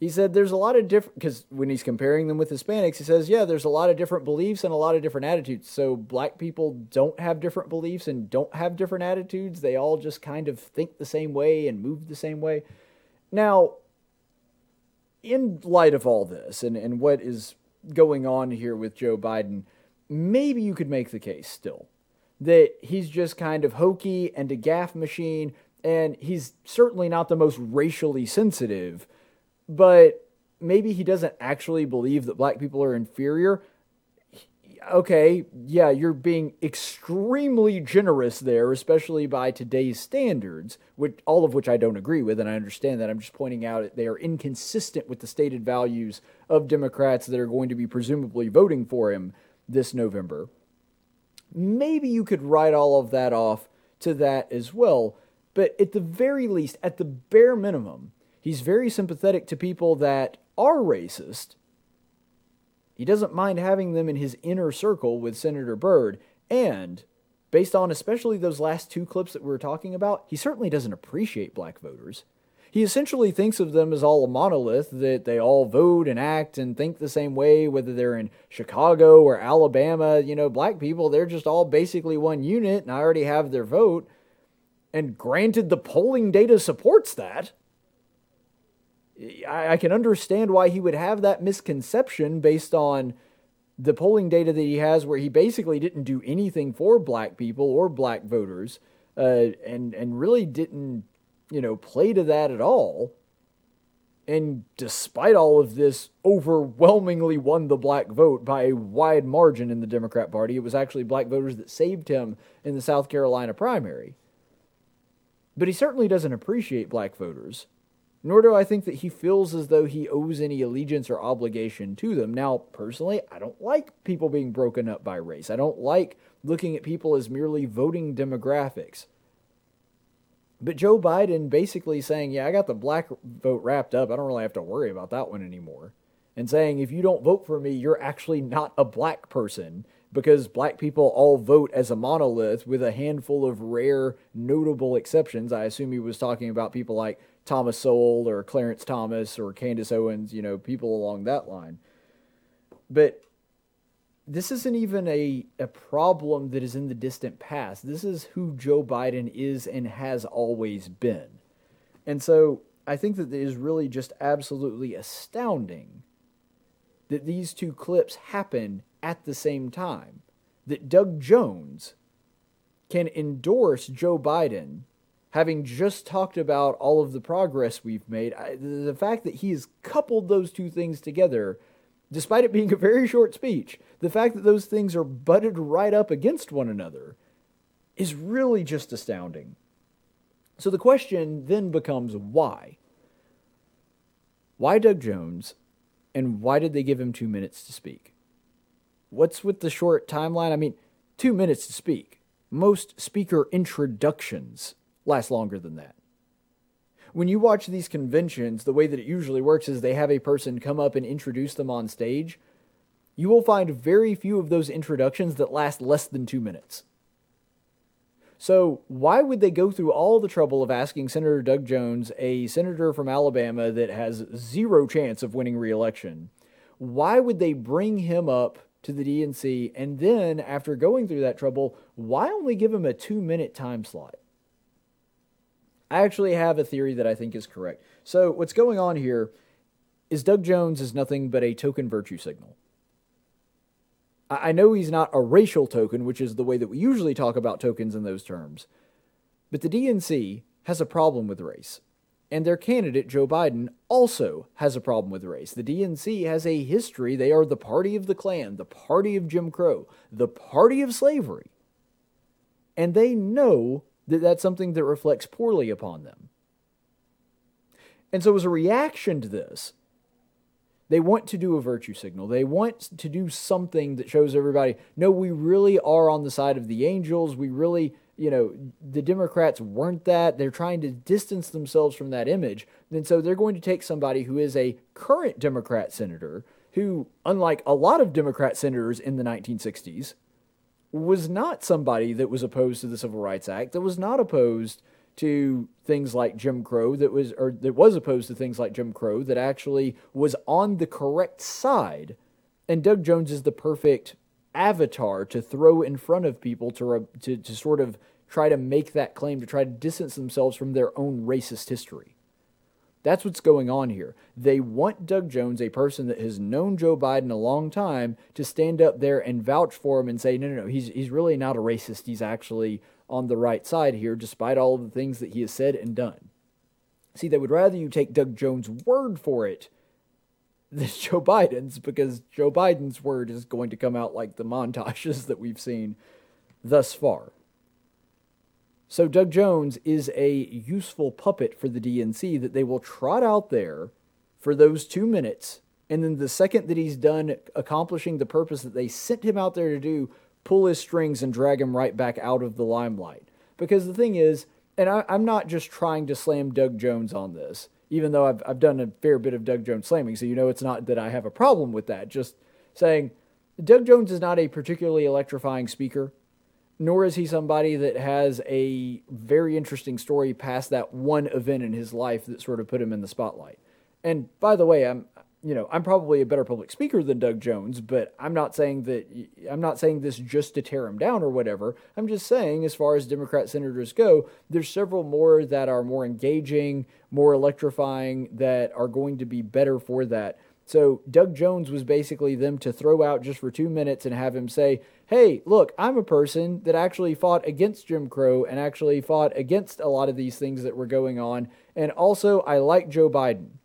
He said there's a lot of different, because when he's comparing them with Hispanics, he says, yeah, there's a lot of different beliefs and a lot of different attitudes. So, black people don't have different beliefs and don't have different attitudes. They all just kind of think the same way and move the same way. Now, in light of all this and, and what is going on here with Joe Biden, maybe you could make the case still that he's just kind of hokey and a gaffe machine, and he's certainly not the most racially sensitive, but maybe he doesn't actually believe that black people are inferior. Okay, yeah, you're being extremely generous there, especially by today's standards, which all of which I don't agree with, and I understand that. I'm just pointing out that they are inconsistent with the stated values of Democrats that are going to be presumably voting for him this November. Maybe you could write all of that off to that as well, but at the very least, at the bare minimum, he's very sympathetic to people that are racist. He doesn't mind having them in his inner circle with Senator Byrd, and based on especially those last two clips that we were talking about, he certainly doesn't appreciate black voters he essentially thinks of them as all a monolith, that they all vote and act and think the same way, whether they're in Chicago or Alabama. You know, black people, they're just all basically one unit, and I already have their vote. And granted, the polling data supports that. I, I can understand why he would have that misconception based on the polling data that he has, where he basically didn't do anything for black people or black voters, uh, and and really didn't you know, play to that at all. And despite all of this, overwhelmingly won the black vote by a wide margin in the Democrat Party. It was actually black voters that saved him in the South Carolina primary. But he certainly doesn't appreciate black voters, nor do I think that he feels as though he owes any allegiance or obligation to them. Now, personally, I don't like people being broken up by race. I don't like looking at people as merely voting demographics. But Joe Biden basically saying, yeah, I got the black vote wrapped up. I don't really have to worry about that one anymore. And saying, if you don't vote for me, you're actually not a black person because black people all vote as a monolith with a handful of rare, notable exceptions. I assume he was talking about people like Thomas Sowell or Clarence Thomas or Candace Owens, you know, people along that line. But this isn't even a, a problem that is in the distant past. This is who Joe Biden is and has always been. And so I think that it is really just absolutely astounding that these two clips happen at the same time. That Doug Jones can endorse Joe Biden, having just talked about all of the progress we've made. I, the fact that he has coupled those two things together despite it being a very short speech, the fact that those things are butted right up against one another is really just astounding. So the question then becomes why? Why Doug Jones, and why did they give him two minutes to speak? What's with the short timeline? I mean, two minutes to speak. Most speaker introductions last longer than that. When you watch these conventions, the way that it usually works is they have a person come up and introduce them on stage. You will find very few of those introductions that last less than two minutes. So, why would they go through all the trouble of asking Senator Doug Jones, a senator from Alabama that has zero chance of winning re-election, why would they bring him up to the DNC and then, after going through that trouble, why only give him a two minute time slot? I actually have a theory that I think is correct. So, what's going on here is Doug Jones is nothing but a token virtue signal. I know he's not a racial token, which is the way that we usually talk about tokens in those terms, but the DNC has a problem with race. And their candidate, Joe Biden, also has a problem with race. The DNC has a history. They are the party of the Klan, the party of Jim Crow, the party of slavery. And they know that that's something that reflects poorly upon them. And so, as a reaction to this, they want to do a virtue signal. They want to do something that shows everybody, no, we really are on the side of the angels. We really, you know, the Democrats weren't that. They're trying to distance themselves from that image. And so they're going to take somebody who is a current Democrat senator, who, unlike a lot of Democrat senators in the 1960s, was not somebody that was opposed to the Civil Rights Act, that was not opposed to things like Jim Crow that was or that was opposed to things like Jim Crow that actually was on the correct side and Doug Jones is the perfect avatar to throw in front of people to to to sort of try to make that claim to try to distance themselves from their own racist history. That's what's going on here. They want Doug Jones, a person that has known Joe Biden a long time, to stand up there and vouch for him and say, no, no, no, he's, he's really not a racist. He's actually on the right side here, despite all of the things that he has said and done. See, they would rather you take Doug Jones' word for it than Joe Biden's, because Joe Biden's word is going to come out like the montages that we've seen thus far. So, Doug Jones is a useful puppet for the DNC that they will trot out there for those two minutes. And then the second that he's done accomplishing the purpose that they sent him out there to do, pull his strings and drag him right back out of the limelight. Because the thing is, and I, am not just trying to slam Doug Jones on this, even though I've, I've done a fair bit of Doug Jones slamming, so you know it's not that I have a problem with that. Just saying, Doug Jones is not a particularly electrifying speaker, nor is he somebody that has a very interesting story past that one event in his life that sort of put him in the spotlight. And by the way, I'm you know, I'm probably a better public speaker than Doug Jones, but I'm not saying that I'm not saying this just to tear him down or whatever. I'm just saying as far as Democrat senators go, there's several more that are more engaging, more electrifying that are going to be better for that. So Doug Jones was basically them to throw out just for 2 minutes and have him say, "Hey, look, I'm a person that actually fought against Jim Crow and actually fought against a lot of these things that were going on, and also I like Joe Biden."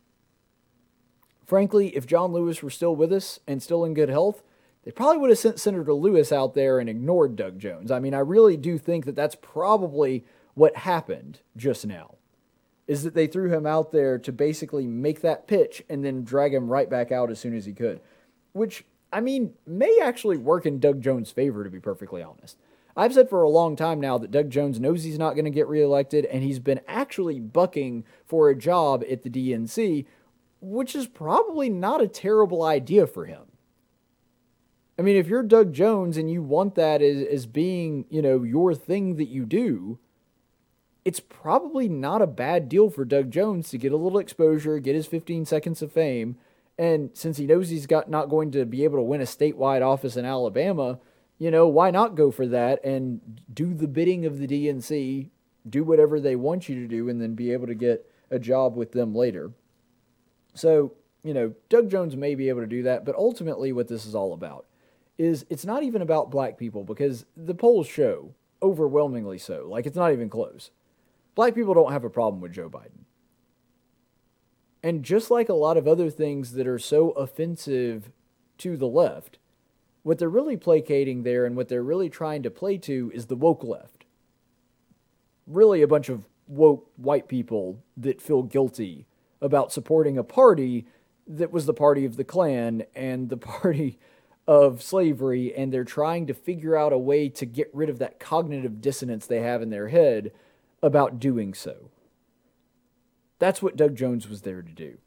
Frankly, if John Lewis were still with us and still in good health, they probably would have sent Senator Lewis out there and ignored Doug Jones. I mean, I really do think that that's probably what happened just now. Is that they threw him out there to basically make that pitch and then drag him right back out as soon as he could. Which, I mean, may actually work in Doug Jones' favor, to be perfectly honest. I've said for a long time now that Doug Jones knows he's not going to get reelected, and he's been actually bucking for a job at the DNC, which is probably not a terrible idea for him. I mean, if you're Doug Jones and you want that as, as being, you know, your thing that you do, it's probably not a bad deal for Doug Jones to get a little exposure, get his 15 seconds of fame, and since he knows he's got not going to be able to win a statewide office in Alabama, you know, why not go for that and do the bidding of the DNC, do whatever they want you to do, and then be able to get a job with them later. So, you know, Doug Jones may be able to do that, but ultimately, what this is all about is it's not even about black people because the polls show overwhelmingly so. Like, it's not even close. Black people don't have a problem with Joe Biden. And just like a lot of other things that are so offensive to the left, what they're really placating there and what they're really trying to play to is the woke left. Really, a bunch of woke white people that feel guilty about supporting a party that was the party of the Klan and the party of slavery, and they're trying to figure out a way to get rid of that cognitive dissonance they have in their head about doing so. That's what Doug Jones was there to do.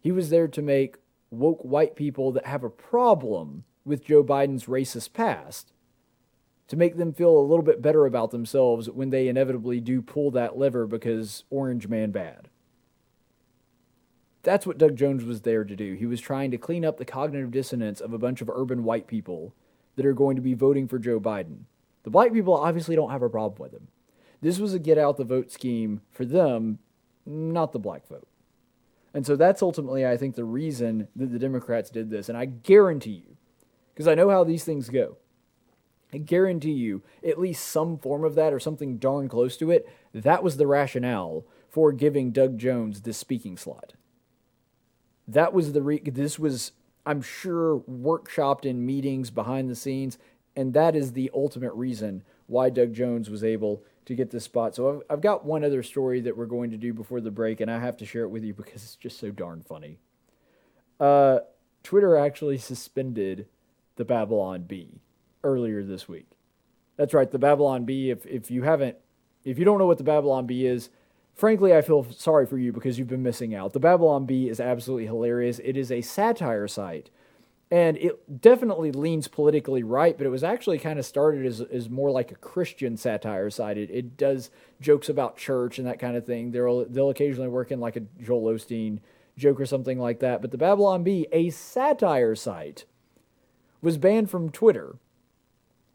He was there to make woke white people that have a problem with Joe Biden's racist past to make them feel a little bit better about themselves when they inevitably do pull that lever because Orange Man bad. That's what Doug Jones was there to do. He was trying to clean up the cognitive dissonance of a bunch of urban white people that are going to be voting for Joe Biden. The black people obviously don't have a problem with him. This was a get out the vote scheme for them, not the black vote. And so that's ultimately, I think, the reason that the Democrats did this. And I guarantee you, because I know how these things go, I guarantee you, at least some form of that or something darn close to it, that was the rationale for giving Doug Jones this speaking slot. That was the re- this was I'm sure workshopped in meetings behind the scenes, and that is the ultimate reason why Doug Jones was able to get this spot. So I've, I've got one other story that we're going to do before the break, and I have to share it with you because it's just so darn funny. Uh, Twitter actually suspended the Babylon Bee earlier this week. That's right, the Babylon Bee. If if you haven't, if you don't know what the Babylon Bee is, frankly, I feel sorry for you because you've been missing out. The Babylon Bee is absolutely hilarious. It is a satire site, and it definitely leans politically right, but it was actually kind of started as, as more like a Christian satire site. It, it does jokes about church and that kind of thing. They'll, they'll occasionally work in like a Joel Osteen joke or something like that. But the Babylon Bee, a satire site, was banned from Twitter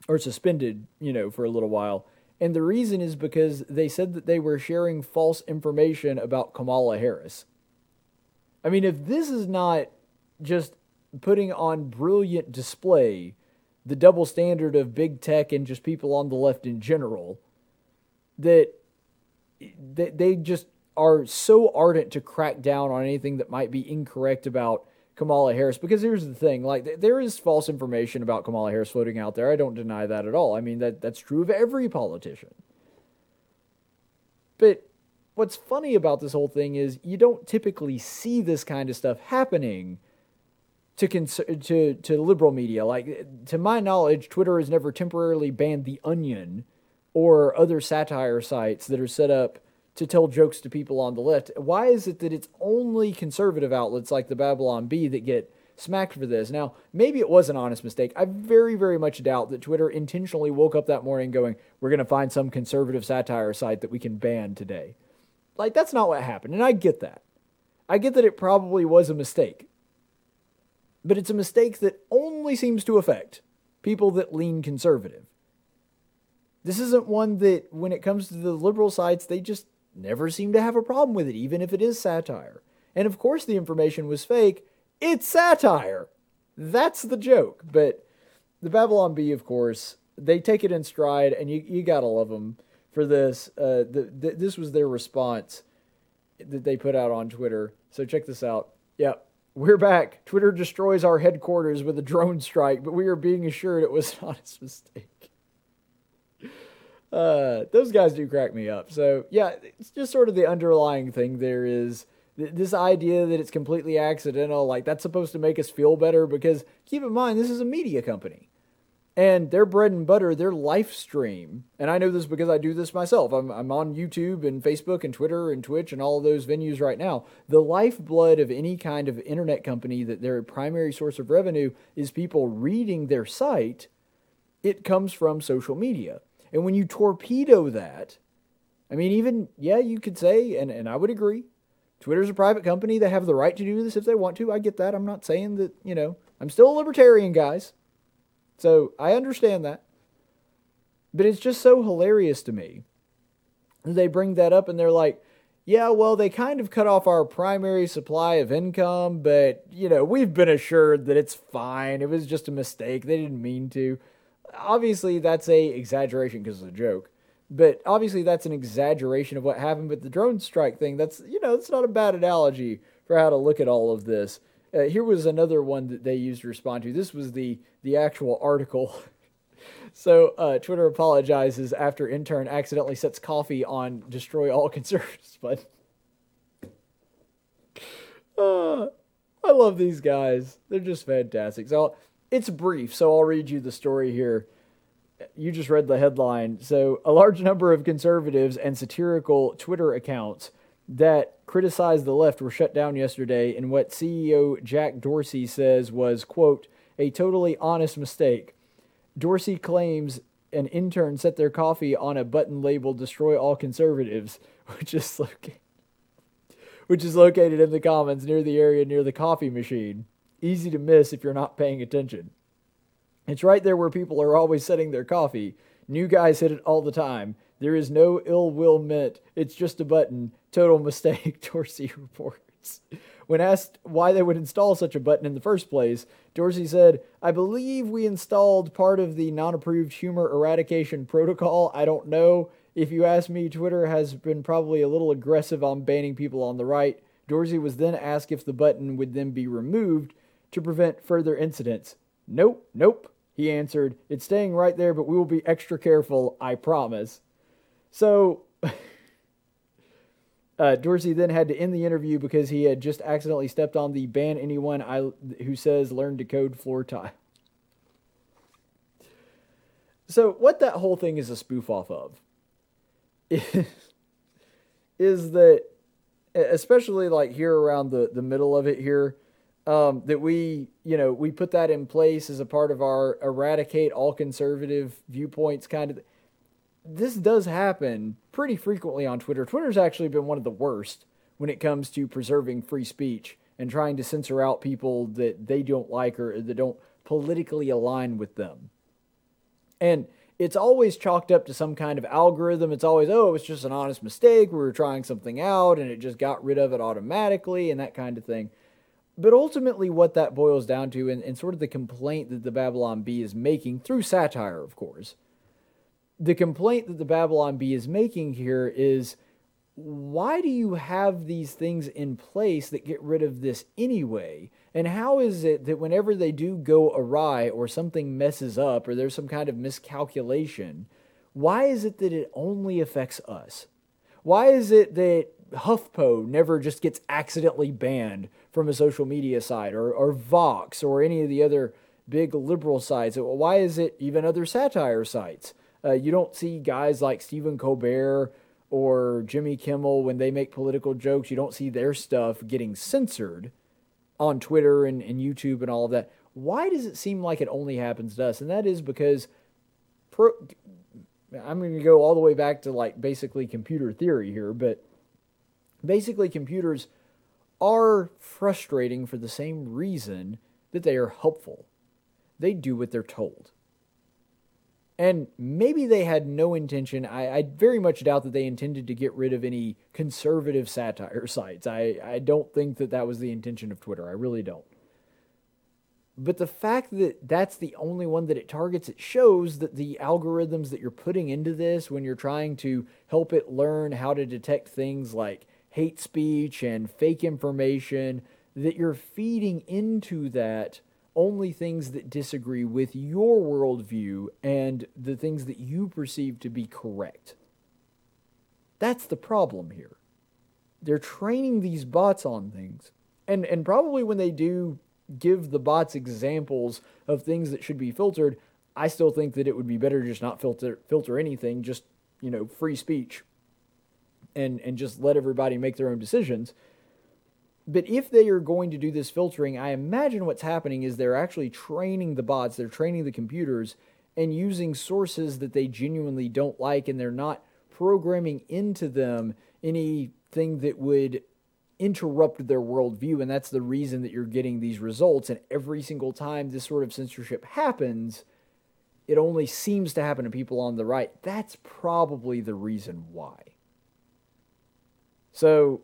or suspended, you know, for a little while and the reason is because they said that they were sharing false information about Kamala Harris. I mean, if this is not just putting on brilliant display the double standard of big tech and just people on the left in general, that they just are so ardent to crack down on anything that might be incorrect about Kamala Harris because here's the thing like there is false information about Kamala Harris floating out there. I don't deny that at all. I mean that that's true of every politician. But what's funny about this whole thing is you don't typically see this kind of stuff happening to cons- to to liberal media. Like to my knowledge, Twitter has never temporarily banned the Onion or other satire sites that are set up to tell jokes to people on the left. Why is it that it's only conservative outlets like the Babylon Bee that get smacked for this? Now, maybe it was an honest mistake. I very, very much doubt that Twitter intentionally woke up that morning going, we're going to find some conservative satire site that we can ban today. Like, that's not what happened. And I get that. I get that it probably was a mistake. But it's a mistake that only seems to affect people that lean conservative. This isn't one that, when it comes to the liberal sites, they just never seem to have a problem with it, even if it is satire. And of course, the information was fake. It's satire. That's the joke. But the Babylon Bee, of course, they take it in stride, and you, you gotta love them for this. Uh, the, the, this was their response that they put out on Twitter. So check this out. Yep. We're back. Twitter destroys our headquarters with a drone strike, but we are being assured it was an honest mistake. Uh, those guys do crack me up. So yeah, it's just sort of the underlying thing. There is th- this idea that it's completely accidental. Like that's supposed to make us feel better because keep in mind this is a media company, and their bread and butter, their life stream. And I know this because I do this myself. I'm I'm on YouTube and Facebook and Twitter and Twitch and all those venues right now. The lifeblood of any kind of internet company that their primary source of revenue is people reading their site. It comes from social media. And when you torpedo that, I mean, even, yeah, you could say, and, and I would agree, Twitter's a private company. They have the right to do this if they want to. I get that. I'm not saying that, you know, I'm still a libertarian, guys. So I understand that. But it's just so hilarious to me. They bring that up and they're like, yeah, well, they kind of cut off our primary supply of income, but, you know, we've been assured that it's fine. It was just a mistake. They didn't mean to obviously that's a exaggeration because it's a joke but obviously that's an exaggeration of what happened but the drone strike thing that's you know it's not a bad analogy for how to look at all of this uh, here was another one that they used to respond to this was the the actual article So uh, Twitter apologizes after intern accidentally sets coffee on destroy all conservatives button. Uh, I love these guys. They're just fantastic. So it's brief, so I'll read you the story here. You just read the headline. So a large number of conservatives and satirical Twitter accounts that criticized the left were shut down yesterday in what CEO Jack Dorsey says was, quote, a totally honest mistake. Dorsey claims an intern set their coffee on a button labeled destroy all conservatives, which is located which is located in the commons near the area near the coffee machine. Easy to miss if you're not paying attention. It's right there where people are always setting their coffee. New guys hit it all the time. There is no ill will meant. It's just a button. Total mistake, Dorsey reports. When asked why they would install such a button in the first place, Dorsey said, I believe we installed part of the non approved humor eradication protocol. I don't know. If you ask me, Twitter has been probably a little aggressive on banning people on the right. Dorsey was then asked if the button would then be removed to prevent further incidents. Nope, nope. He answered, It's staying right there, but we will be extra careful, I promise. So, uh, Dorsey then had to end the interview because he had just accidentally stepped on the ban anyone I, who says learn to code floor tile. So, what that whole thing is a spoof off of is, is that, especially like here around the, the middle of it here, um, that we, you know, we put that in place as a part of our eradicate all conservative viewpoints kind of this does happen pretty frequently on Twitter. Twitter's actually been one of the worst when it comes to preserving free speech and trying to censor out people that they don't like or that don't politically align with them. And it's always chalked up to some kind of algorithm. It's always, oh, it was just an honest mistake. We were trying something out and it just got rid of it automatically and that kind of thing. But ultimately, what that boils down to, and, and sort of the complaint that the Babylon Bee is making through satire, of course, the complaint that the Babylon Bee is making here is why do you have these things in place that get rid of this anyway? And how is it that whenever they do go awry or something messes up or there's some kind of miscalculation, why is it that it only affects us? Why is it that HuffPo never just gets accidentally banned from a social media site or, or Vox or any of the other big liberal sites? Why is it even other satire sites? Uh, you don't see guys like Stephen Colbert or Jimmy Kimmel when they make political jokes. You don't see their stuff getting censored on Twitter and, and YouTube and all of that. Why does it seem like it only happens to us? And that is because pro, I'm going to go all the way back to like basically computer theory here, but basically computers are frustrating for the same reason that they are helpful. They do what they're told. And maybe they had no intention. I, I, very much doubt that they intended to get rid of any conservative satire sites. I, I don't think that that was the intention of Twitter. I really don't. But the fact that that's the only one that it targets, it shows that the algorithms that you're putting into this when you're trying to help it learn how to detect things like hate speech and fake information, that you're feeding into that only things that disagree with your worldview and the things that you perceive to be correct. That's the problem here. They're training these bots on things. And and probably when they do give the bots examples of things that should be filtered, I still think that it would be better just not filter filter anything, just, you know, free speech. And and just let everybody make their own decisions but if they are going to do this filtering, I imagine what's happening is they're actually training the bots, they're training the computers, and using sources that they genuinely don't like, and they're not programming into them anything that would interrupt their worldview. And that's the reason that you're getting these results. And every single time this sort of censorship happens, it only seems to happen to people on the right. That's probably the reason why. So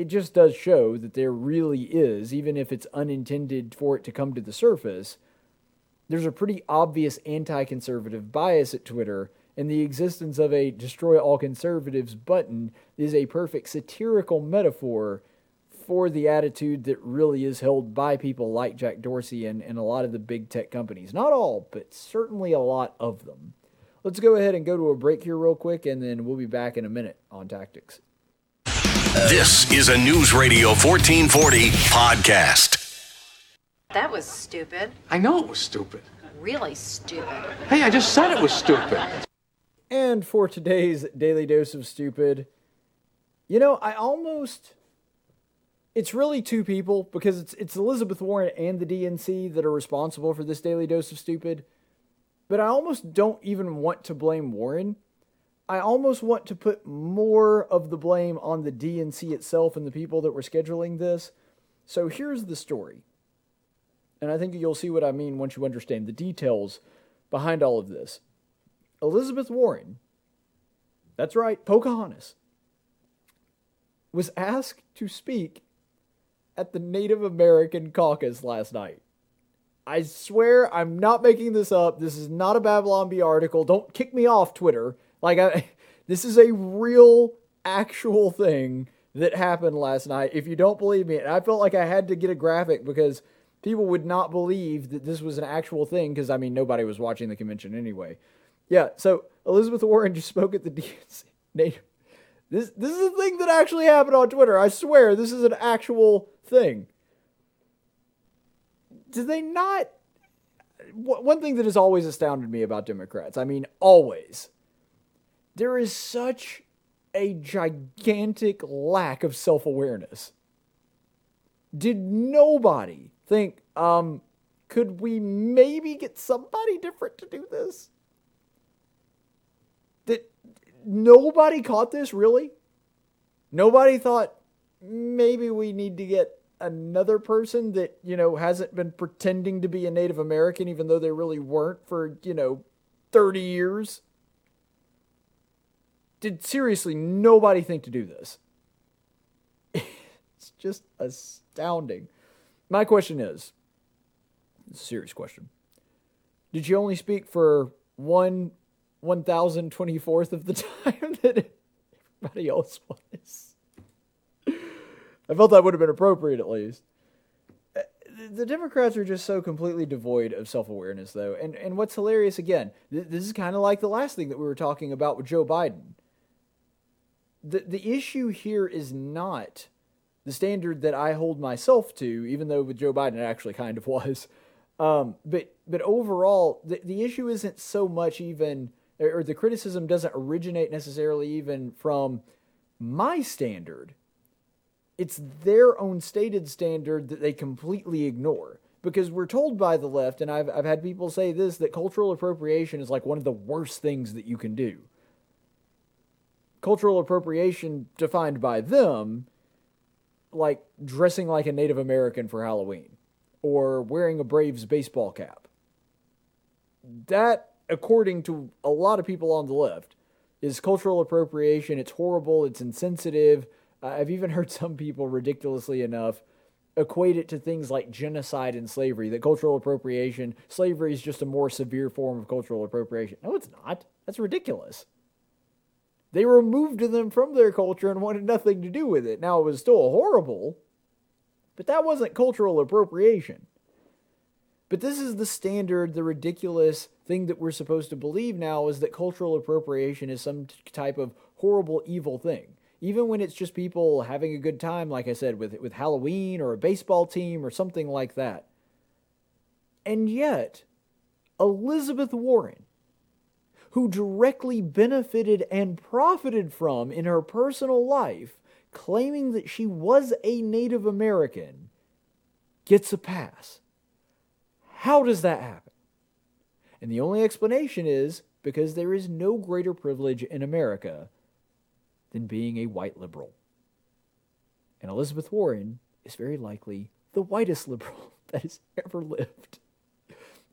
it just does show that there really is, even if it's unintended for it to come to the surface, there's a pretty obvious anti conservative bias at Twitter, and the existence of a destroy all conservatives button is a perfect satirical metaphor for the attitude that really is held by people like Jack Dorsey and, and a lot of the big tech companies. Not all, but certainly a lot of them. Let's go ahead and go to a break here, real quick, and then we'll be back in a minute on tactics. This is a News Radio 1440 podcast. That was stupid. I know it was stupid. Really stupid. Hey, I just said it was stupid. And for today's Daily Dose of Stupid, you know, I almost. It's really two people because it's it's Elizabeth Warren and the DNC that are responsible for this Daily Dose of Stupid. But I almost don't even want to blame Warren. I almost want to put more of the blame on the DNC itself and the people that were scheduling this. So here's the story. And I think you'll see what I mean once you understand the details behind all of this. Elizabeth Warren, that's right, Pocahontas, was asked to speak at the Native American caucus last night. I swear I'm not making this up. This is not a Babylon Bee article. Don't kick me off Twitter. Like I this is a real actual thing that happened last night. If you don't believe me, I felt like I had to get a graphic because people would not believe that this was an actual thing because I mean nobody was watching the convention anyway. Yeah, so Elizabeth Warren just spoke at the DNC this this is a thing that actually happened on Twitter. I swear, this is an actual thing. Do they not? One thing that has always astounded me about Democrats, I mean, always, there is such a gigantic lack of self awareness. Did nobody think, um, could we maybe get somebody different to do this? That nobody caught this really. Nobody thought maybe we need to get another person that you know hasn't been pretending to be a Native American, even though they really weren't for you know thirty years. Did seriously nobody think to do this? it's just astounding. My question is, it's a serious question. Did you only speak for one 1024th of the time that everybody else was. I felt that would have been appropriate at least. Uh, the Democrats are just so completely devoid of self awareness, though. And, and what's hilarious, again, th- this is kind of like the last thing that we were talking about with Joe Biden. The, the issue here is not the standard that I hold myself to, even though with Joe Biden it actually kind of was. Um, but but overall, the, the issue isn't so much even or the criticism doesn't originate necessarily even from my standard. It's their own stated standard that they completely ignore. Because we're told by the left, and I've, I've had people say this, that cultural appropriation is like one of the worst things that you can do. Cultural appropriation, defined by them, like dressing like a Native American for Halloween or wearing a Braves baseball cap. That according to a lot of people on the left, is cultural appropriation. It's horrible. It's insensitive. Uh, I've even heard some people, ridiculously enough, equate it to things like genocide and slavery. That cultural appropriation, slavery is just a more severe form of cultural appropriation. No, it's not. That's ridiculous. They removed them from their culture and wanted nothing to do with it. Now, it was still horrible, but that wasn't cultural appropriation. But this is the standard, the ridiculous thing that we're supposed to believe now is that cultural appropriation is some type of horrible, evil thing. Even when it's just people having a good time, like I said, with, with Halloween or a baseball team or something like that. And yet, Elizabeth Warren, who directly benefited and profited from in her personal life, claiming that she was a Native American, gets a pass. How does that happen? And the only explanation is because there is no greater privilege in America than being a white liberal. And Elizabeth Warren is very likely the whitest liberal that has ever lived.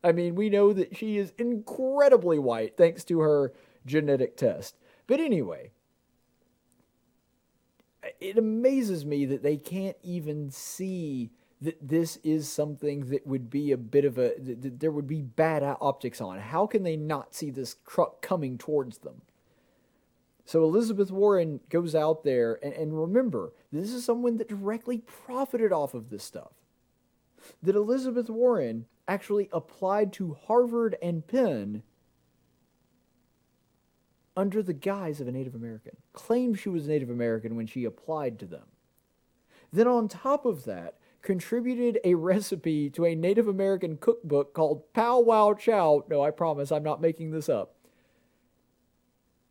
I mean, we know that she is incredibly white thanks to her genetic test. But anyway, it amazes me that they can't even see that this is something that would be a bit of a that there would be bad optics on. How can they not see this truck coming towards them? So Elizabeth Warren goes out there, and, and remember, this is someone that directly profited off of this stuff. That Elizabeth Warren actually applied to Harvard and Penn under the guise of a Native American, claimed she was Native American when she applied to them. Then, on top of that, contributed a recipe to a Native American cookbook called Pow Wow Chow. No, I promise I'm not making this up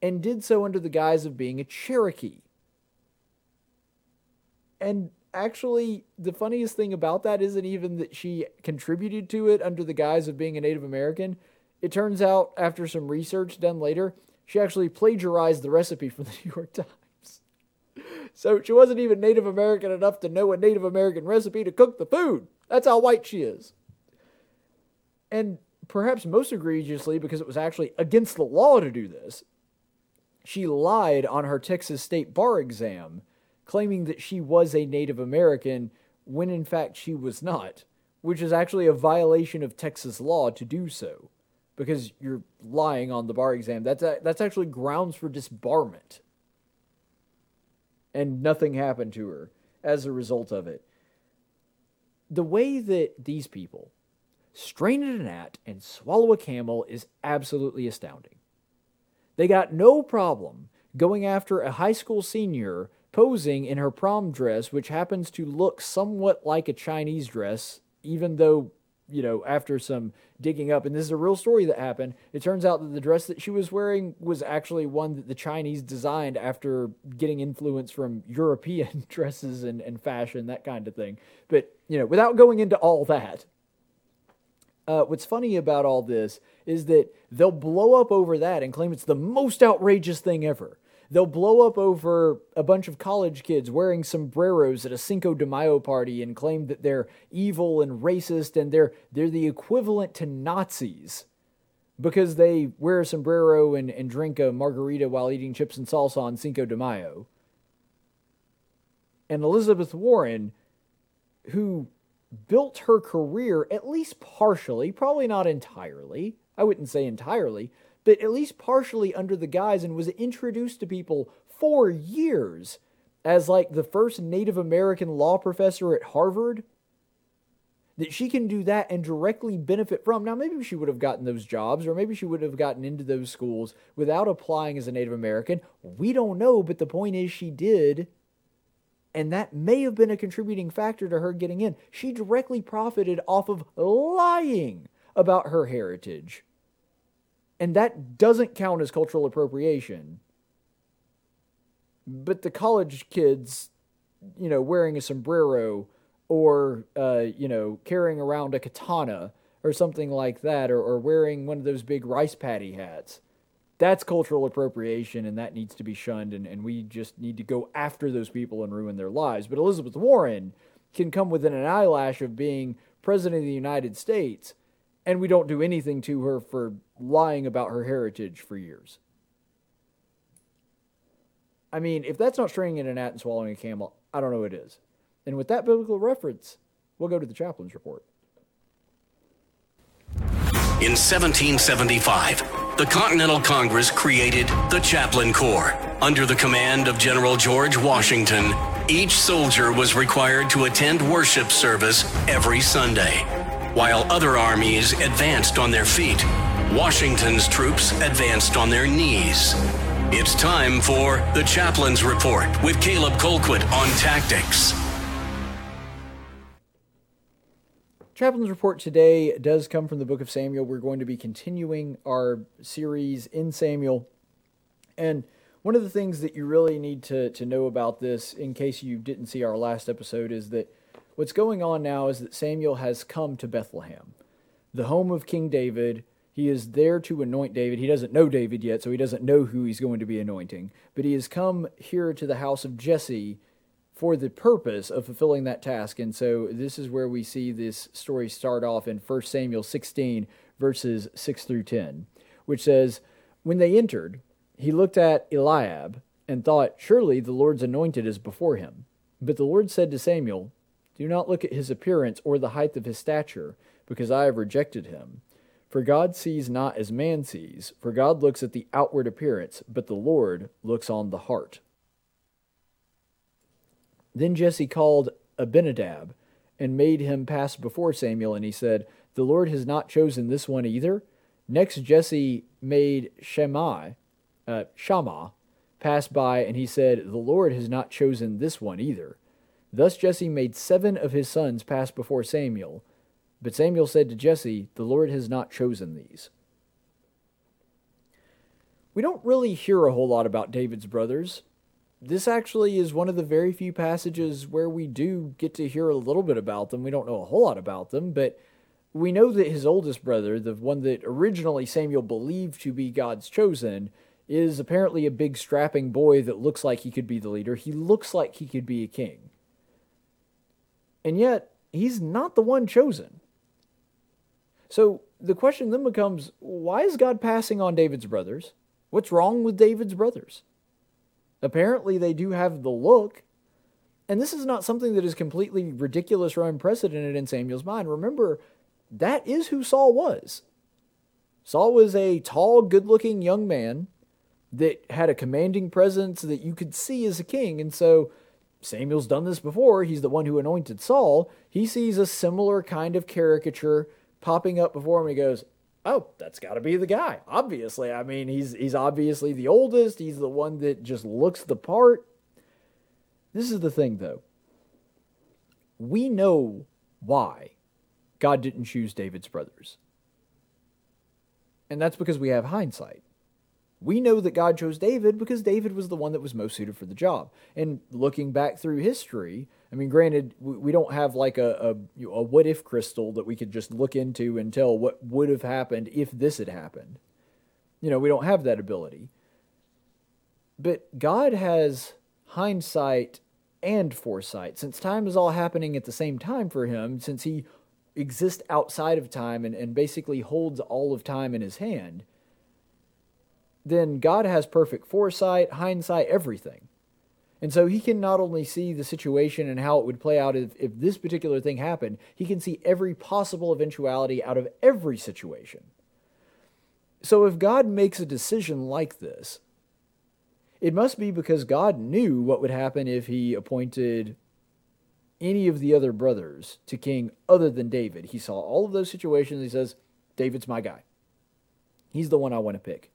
and did so under the guise of being a Cherokee. And actually, the funniest thing about that isn't even that she contributed to it under the guise of being a Native American. It turns out, after some research done later, she actually plagiarized the recipe from the New York Times. So she wasn't even Native American enough to know a Native American recipe to cook the food. That's how white she is. And perhaps most egregiously, because it was actually against the law to do this, she lied on her Texas State bar exam, claiming that she was a Native American when in fact she was not, which is actually a violation of Texas law to do so because you're lying on the bar exam. That's a, that's actually grounds for disbarment. And nothing happened to her as a result of it. The way that these people strain at a gnat and swallow a camel is absolutely astounding. They got no problem going after a high school senior posing in her prom dress, which happens to look somewhat like a Chinese dress, even though, you know, after some digging up, and this is a real story that happened, it turns out that the dress that she was wearing was actually one that the Chinese designed after getting influence from European dresses and, and fashion, that kind of thing. But, you know, without going into all that, uh, what's funny about all this is that they'll blow up over that and claim it's the most outrageous thing ever. They'll blow up over a bunch of college kids wearing sombreros at a Cinco de Mayo party and claim that they're evil and racist and they're they're the equivalent to Nazis because they wear a sombrero and, and drink a margarita while eating chips and salsa on Cinco de Mayo. And Elizabeth Warren, who built her career at least partially, probably not entirely, I wouldn't say entirely, but at least partially under the guise and was introduced to people for years as like the first Native American law professor at Harvard. That she can do that and directly benefit from. Now, maybe she would have gotten those jobs, or maybe she would have gotten into those schools without applying as a Native American. We don't know, but the point is she did. And that may have been a contributing factor to her getting in. She directly profited off of lying about her heritage. And that doesn't count as cultural appropriation. But the college kids, you know, wearing a sombrero or, uh, you know, carrying around a katana or something like that, or, or wearing one of those big rice paddy hats, that's cultural appropriation and that needs to be shunned. And, and we just need to go after those people and ruin their lives. But Elizabeth Warren can come within an eyelash of being president of the United States and we don't do anything to her for lying about her heritage for years. I mean, if that's not straining in a gnat and swallowing a camel, I don't know what is. And with that biblical reference, we'll go to the chaplain's report. In 1775, the Continental Congress created the Chaplain Corps. Under the command of General George Washington, each soldier was required to attend worship service every Sunday. While other armies advanced on their feet, Washington's troops advanced on their knees. It's time for the Chaplain's Report with Caleb Colquitt on tactics. Chaplain's report today does come from the book of Samuel. We're going to be continuing our series in Samuel. And one of the things that you really need to, to know about this, in case you didn't see our last episode, is that what's going on now is that Samuel has come to Bethlehem, the home of King David. He is there to anoint David. He doesn't know David yet, so he doesn't know who he's going to be anointing. But he has come here to the house of Jesse for the purpose of fulfilling that task. And so this is where we see this story start off in 1 Samuel 16, verses 6 through 10, which says, When they entered, he looked at Eliab and thought, Surely the Lord's anointed is before him. But the Lord said to Samuel, Do not look at his appearance or the height of his stature, because I have rejected him. For God sees not as man sees, for God looks at the outward appearance, but the Lord looks on the heart. Then Jesse called Abinadab and made him pass before Samuel, and he said, The Lord has not chosen this one either. Next, Jesse made Shammai, uh, Shammah pass by, and he said, The Lord has not chosen this one either. Thus Jesse made seven of his sons pass before Samuel. But Samuel said to Jesse, The Lord has not chosen these. We don't really hear a whole lot about David's brothers. This actually is one of the very few passages where we do get to hear a little bit about them. We don't know a whole lot about them, but we know that his oldest brother, the one that originally Samuel believed to be God's chosen, is apparently a big strapping boy that looks like he could be the leader. He looks like he could be a king. And yet, he's not the one chosen. So the question then becomes why is God passing on David's brothers? What's wrong with David's brothers? Apparently, they do have the look. And this is not something that is completely ridiculous or unprecedented in Samuel's mind. Remember, that is who Saul was. Saul was a tall, good looking young man that had a commanding presence that you could see as a king. And so Samuel's done this before. He's the one who anointed Saul. He sees a similar kind of caricature popping up before him. He goes, oh, that's got to be the guy. Obviously, I mean, he's he's obviously the oldest. He's the one that just looks the part. This is the thing, though. We know why God didn't choose David's brothers, and that's because we have hindsight. We know that God chose David because David was the one that was most suited for the job. And looking back through history, I mean, granted, we don't have like a, a, a what if crystal that we could just look into and tell what would have happened if this had happened. You know, we don't have that ability. But God has hindsight and foresight. Since time is all happening at the same time for him, since he exists outside of time and, and basically holds all of time in his hand, then God has perfect foresight, hindsight, everything. And so he can not only see the situation and how it would play out if, if this particular thing happened, he can see every possible eventuality out of every situation. So if God makes a decision like this, it must be because God knew what would happen if he appointed any of the other brothers to king other than David. He saw all of those situations. He says, David's my guy. He's the one I want to pick.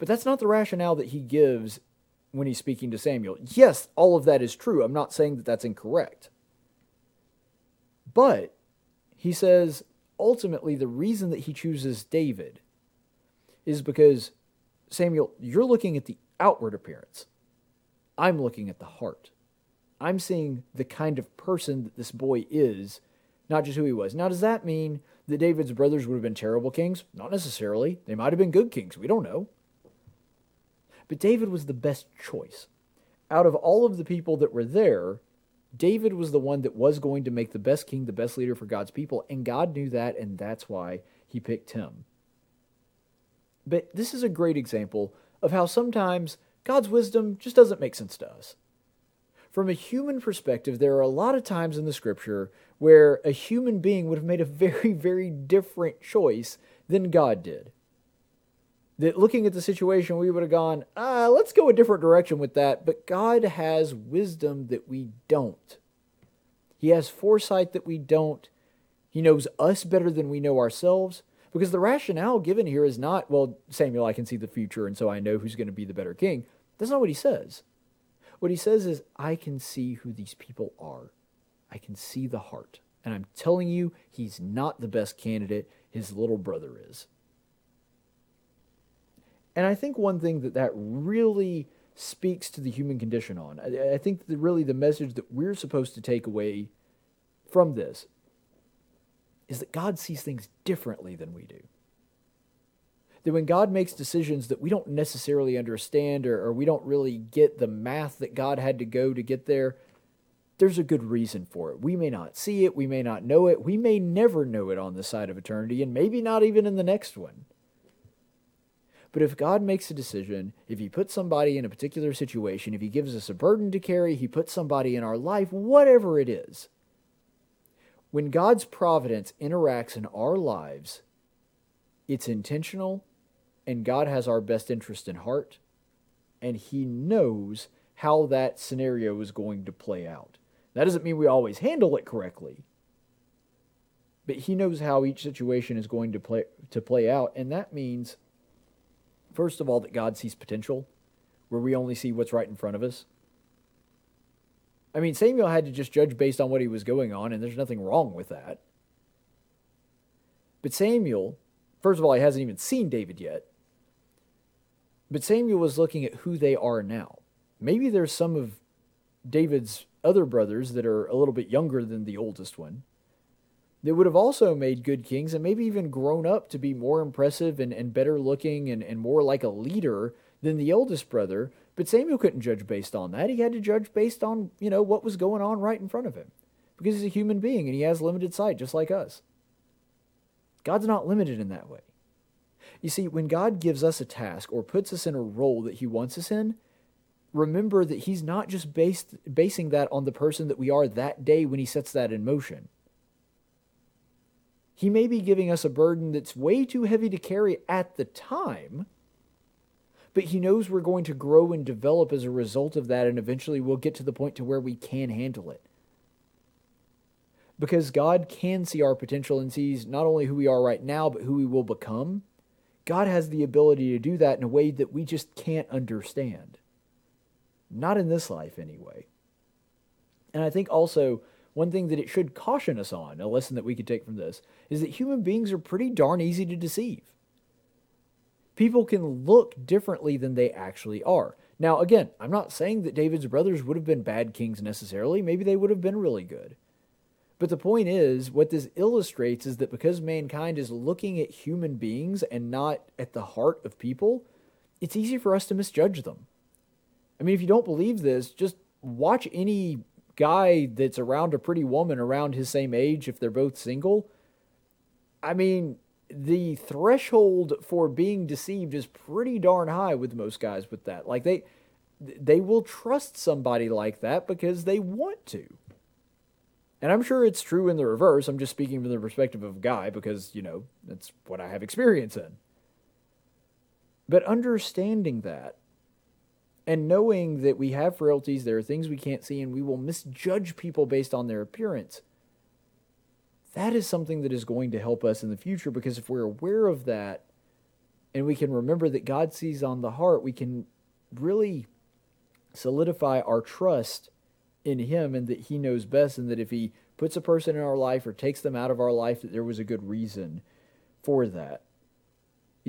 But that's not the rationale that he gives when he's speaking to Samuel. Yes, all of that is true. I'm not saying that that's incorrect. But he says ultimately the reason that he chooses David is because Samuel, you're looking at the outward appearance. I'm looking at the heart. I'm seeing the kind of person that this boy is, not just who he was. Now, does that mean that David's brothers would have been terrible kings? Not necessarily. They might have been good kings. We don't know. But David was the best choice. Out of all of the people that were there, David was the one that was going to make the best king, the best leader for God's people, and God knew that, and that's why he picked him. But this is a great example of how sometimes God's wisdom just doesn't make sense to us. From a human perspective, there are a lot of times in the scripture where a human being would have made a very, very different choice than God did that looking at the situation, we would have gone, ah, let's go a different direction with that. But God has wisdom that we don't. He has foresight that we don't. He knows us better than we know ourselves. Because the rationale given here is not, well, Samuel, I can see the future, and so I know who's going to be the better king. That's not what he says. What he says is, I can see who these people are. I can see the heart. And I'm telling you, he's not the best candidate. His little brother is. And I think one thing that that really speaks to the human condition on, I, I think that really the message that we're supposed to take away from this is that God sees things differently than we do. That when God makes decisions that we don't necessarily understand or, or we don't really get the math that God had to go to get there, there's a good reason for it. We may not see it, we may not know it, we may never know it on the side of eternity, and maybe not even in the next one. But if God makes a decision, if He puts somebody in a particular situation, if He gives us a burden to carry, He puts somebody in our life, whatever it is, when God's providence interacts in our lives, It's intentional, and God has our best interest in heart, and He knows how that scenario is going to play out. That doesn't mean we always handle it correctly, but He knows how each situation is going to play to play out, and that means, first of all, that God sees potential where we only see what's right in front of us. I mean, Samuel had to just judge based on what he was going on, and there's nothing wrong with that. But Samuel, first of all, he hasn't even seen David yet. But Samuel was looking at who they are now. Maybe there's some of David's other brothers that are a little bit younger than the oldest one that would have also made good kings and maybe even grown up to be more impressive and, and better looking and, and more like a leader than the eldest brother. But Samuel couldn't judge based on that. He had to judge based on, you know, what was going on right in front of him. Because he's a human being and he has limited sight, just like us. God's not limited in that way. You see, when God gives us a task or puts us in a role that he wants us in, remember that he's not just based basing that on the person that we are that day when he sets that in motion. He may be giving us a burden that's way too heavy to carry at the time, but he knows we're going to grow and develop as a result of that and eventually we'll get to the point to where we can handle it. Because God can see our potential and sees not only who we are right now, but who we will become. God has the ability to do that in a way that we just can't understand. Not in this life, anyway. And I think also one thing that it should caution us on, a lesson that we could take from this, is that human beings are pretty darn easy to deceive. People can look differently than they actually are. Now, again, I'm not saying that David's brothers would have been bad kings necessarily. Maybe they would have been really good. But the point is, what this illustrates is that because mankind is looking at human beings and not at the heart of people, it's easy for us to misjudge them. I mean, if you don't believe this, just watch any guy that's around a pretty woman around his same age, if they're both single. I mean, the threshold for being deceived is pretty darn high with most guys with that. Like they they will trust somebody like that because they want to. And I'm sure it's true in the reverse. I'm just speaking from the perspective of a guy because, you know, that's what I have experience in. But understanding that and knowing that we have frailties, there are things we can't see, and we will misjudge people based on their appearance, that is something that is going to help us in the future because if we're aware of that and we can remember that God sees on the heart, we can really solidify our trust in Him and that He knows best, and that if He puts a person in our life or takes them out of our life, that there was a good reason for that.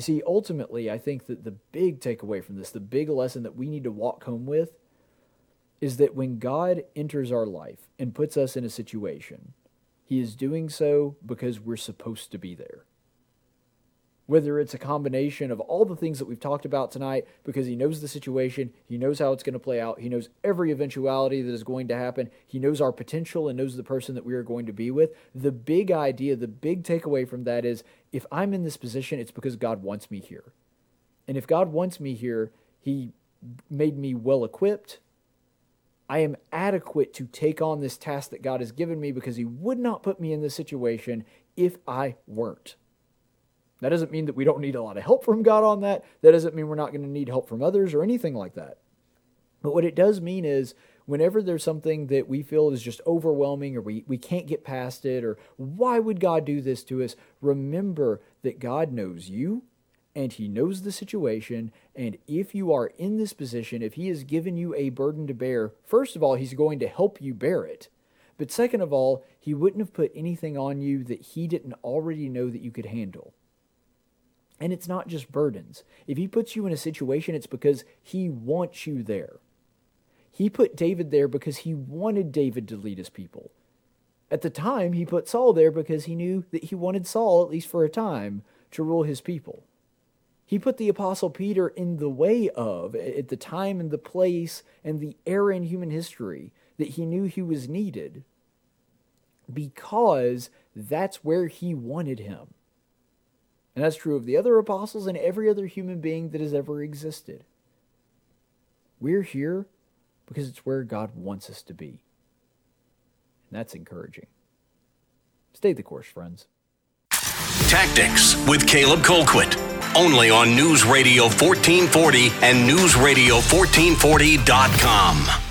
You see, ultimately, I think that the big takeaway from this, the big lesson that we need to walk home with, is that when God enters our life and puts us in a situation, He is doing so because we're supposed to be there. Whether it's a combination of all the things that we've talked about tonight, because He knows the situation, He knows how it's going to play out, He knows every eventuality that is going to happen, He knows our potential and knows the person that we are going to be with. The big idea, the big takeaway from that is if I'm in this position, it's because God wants me here. And if God wants me here, He made me well equipped. I am adequate to take on this task that God has given me because He would not put me in this situation if I weren't. That doesn't mean that we don't need a lot of help from God on that. That doesn't mean we're not going to need help from others or anything like that. But what it does mean is whenever there's something that we feel is just overwhelming or we, we can't get past it or why would God do this to us, remember that God knows you and He knows the situation. And if you are in this position, if He has given you a burden to bear, first of all, He's going to help you bear it. But second of all, He wouldn't have put anything on you that He didn't already know that you could handle. And it's not just burdens. If he puts you in a situation, it's because he wants you there. He put David there because he wanted David to lead his people. At the time, he put Saul there because he knew that he wanted Saul, at least for a time, to rule his people. He put the Apostle Peter in the way of, at the time and the place and the era in human history that he knew he was needed, because that's where he wanted him. And that's true of the other apostles and every other human being that has ever existed. We're here because it's where God wants us to be. And that's encouraging. Stay the course, friends. Tactics with Caleb Colquitt. Only on News Radio 1440 and NewsRadio1440.com.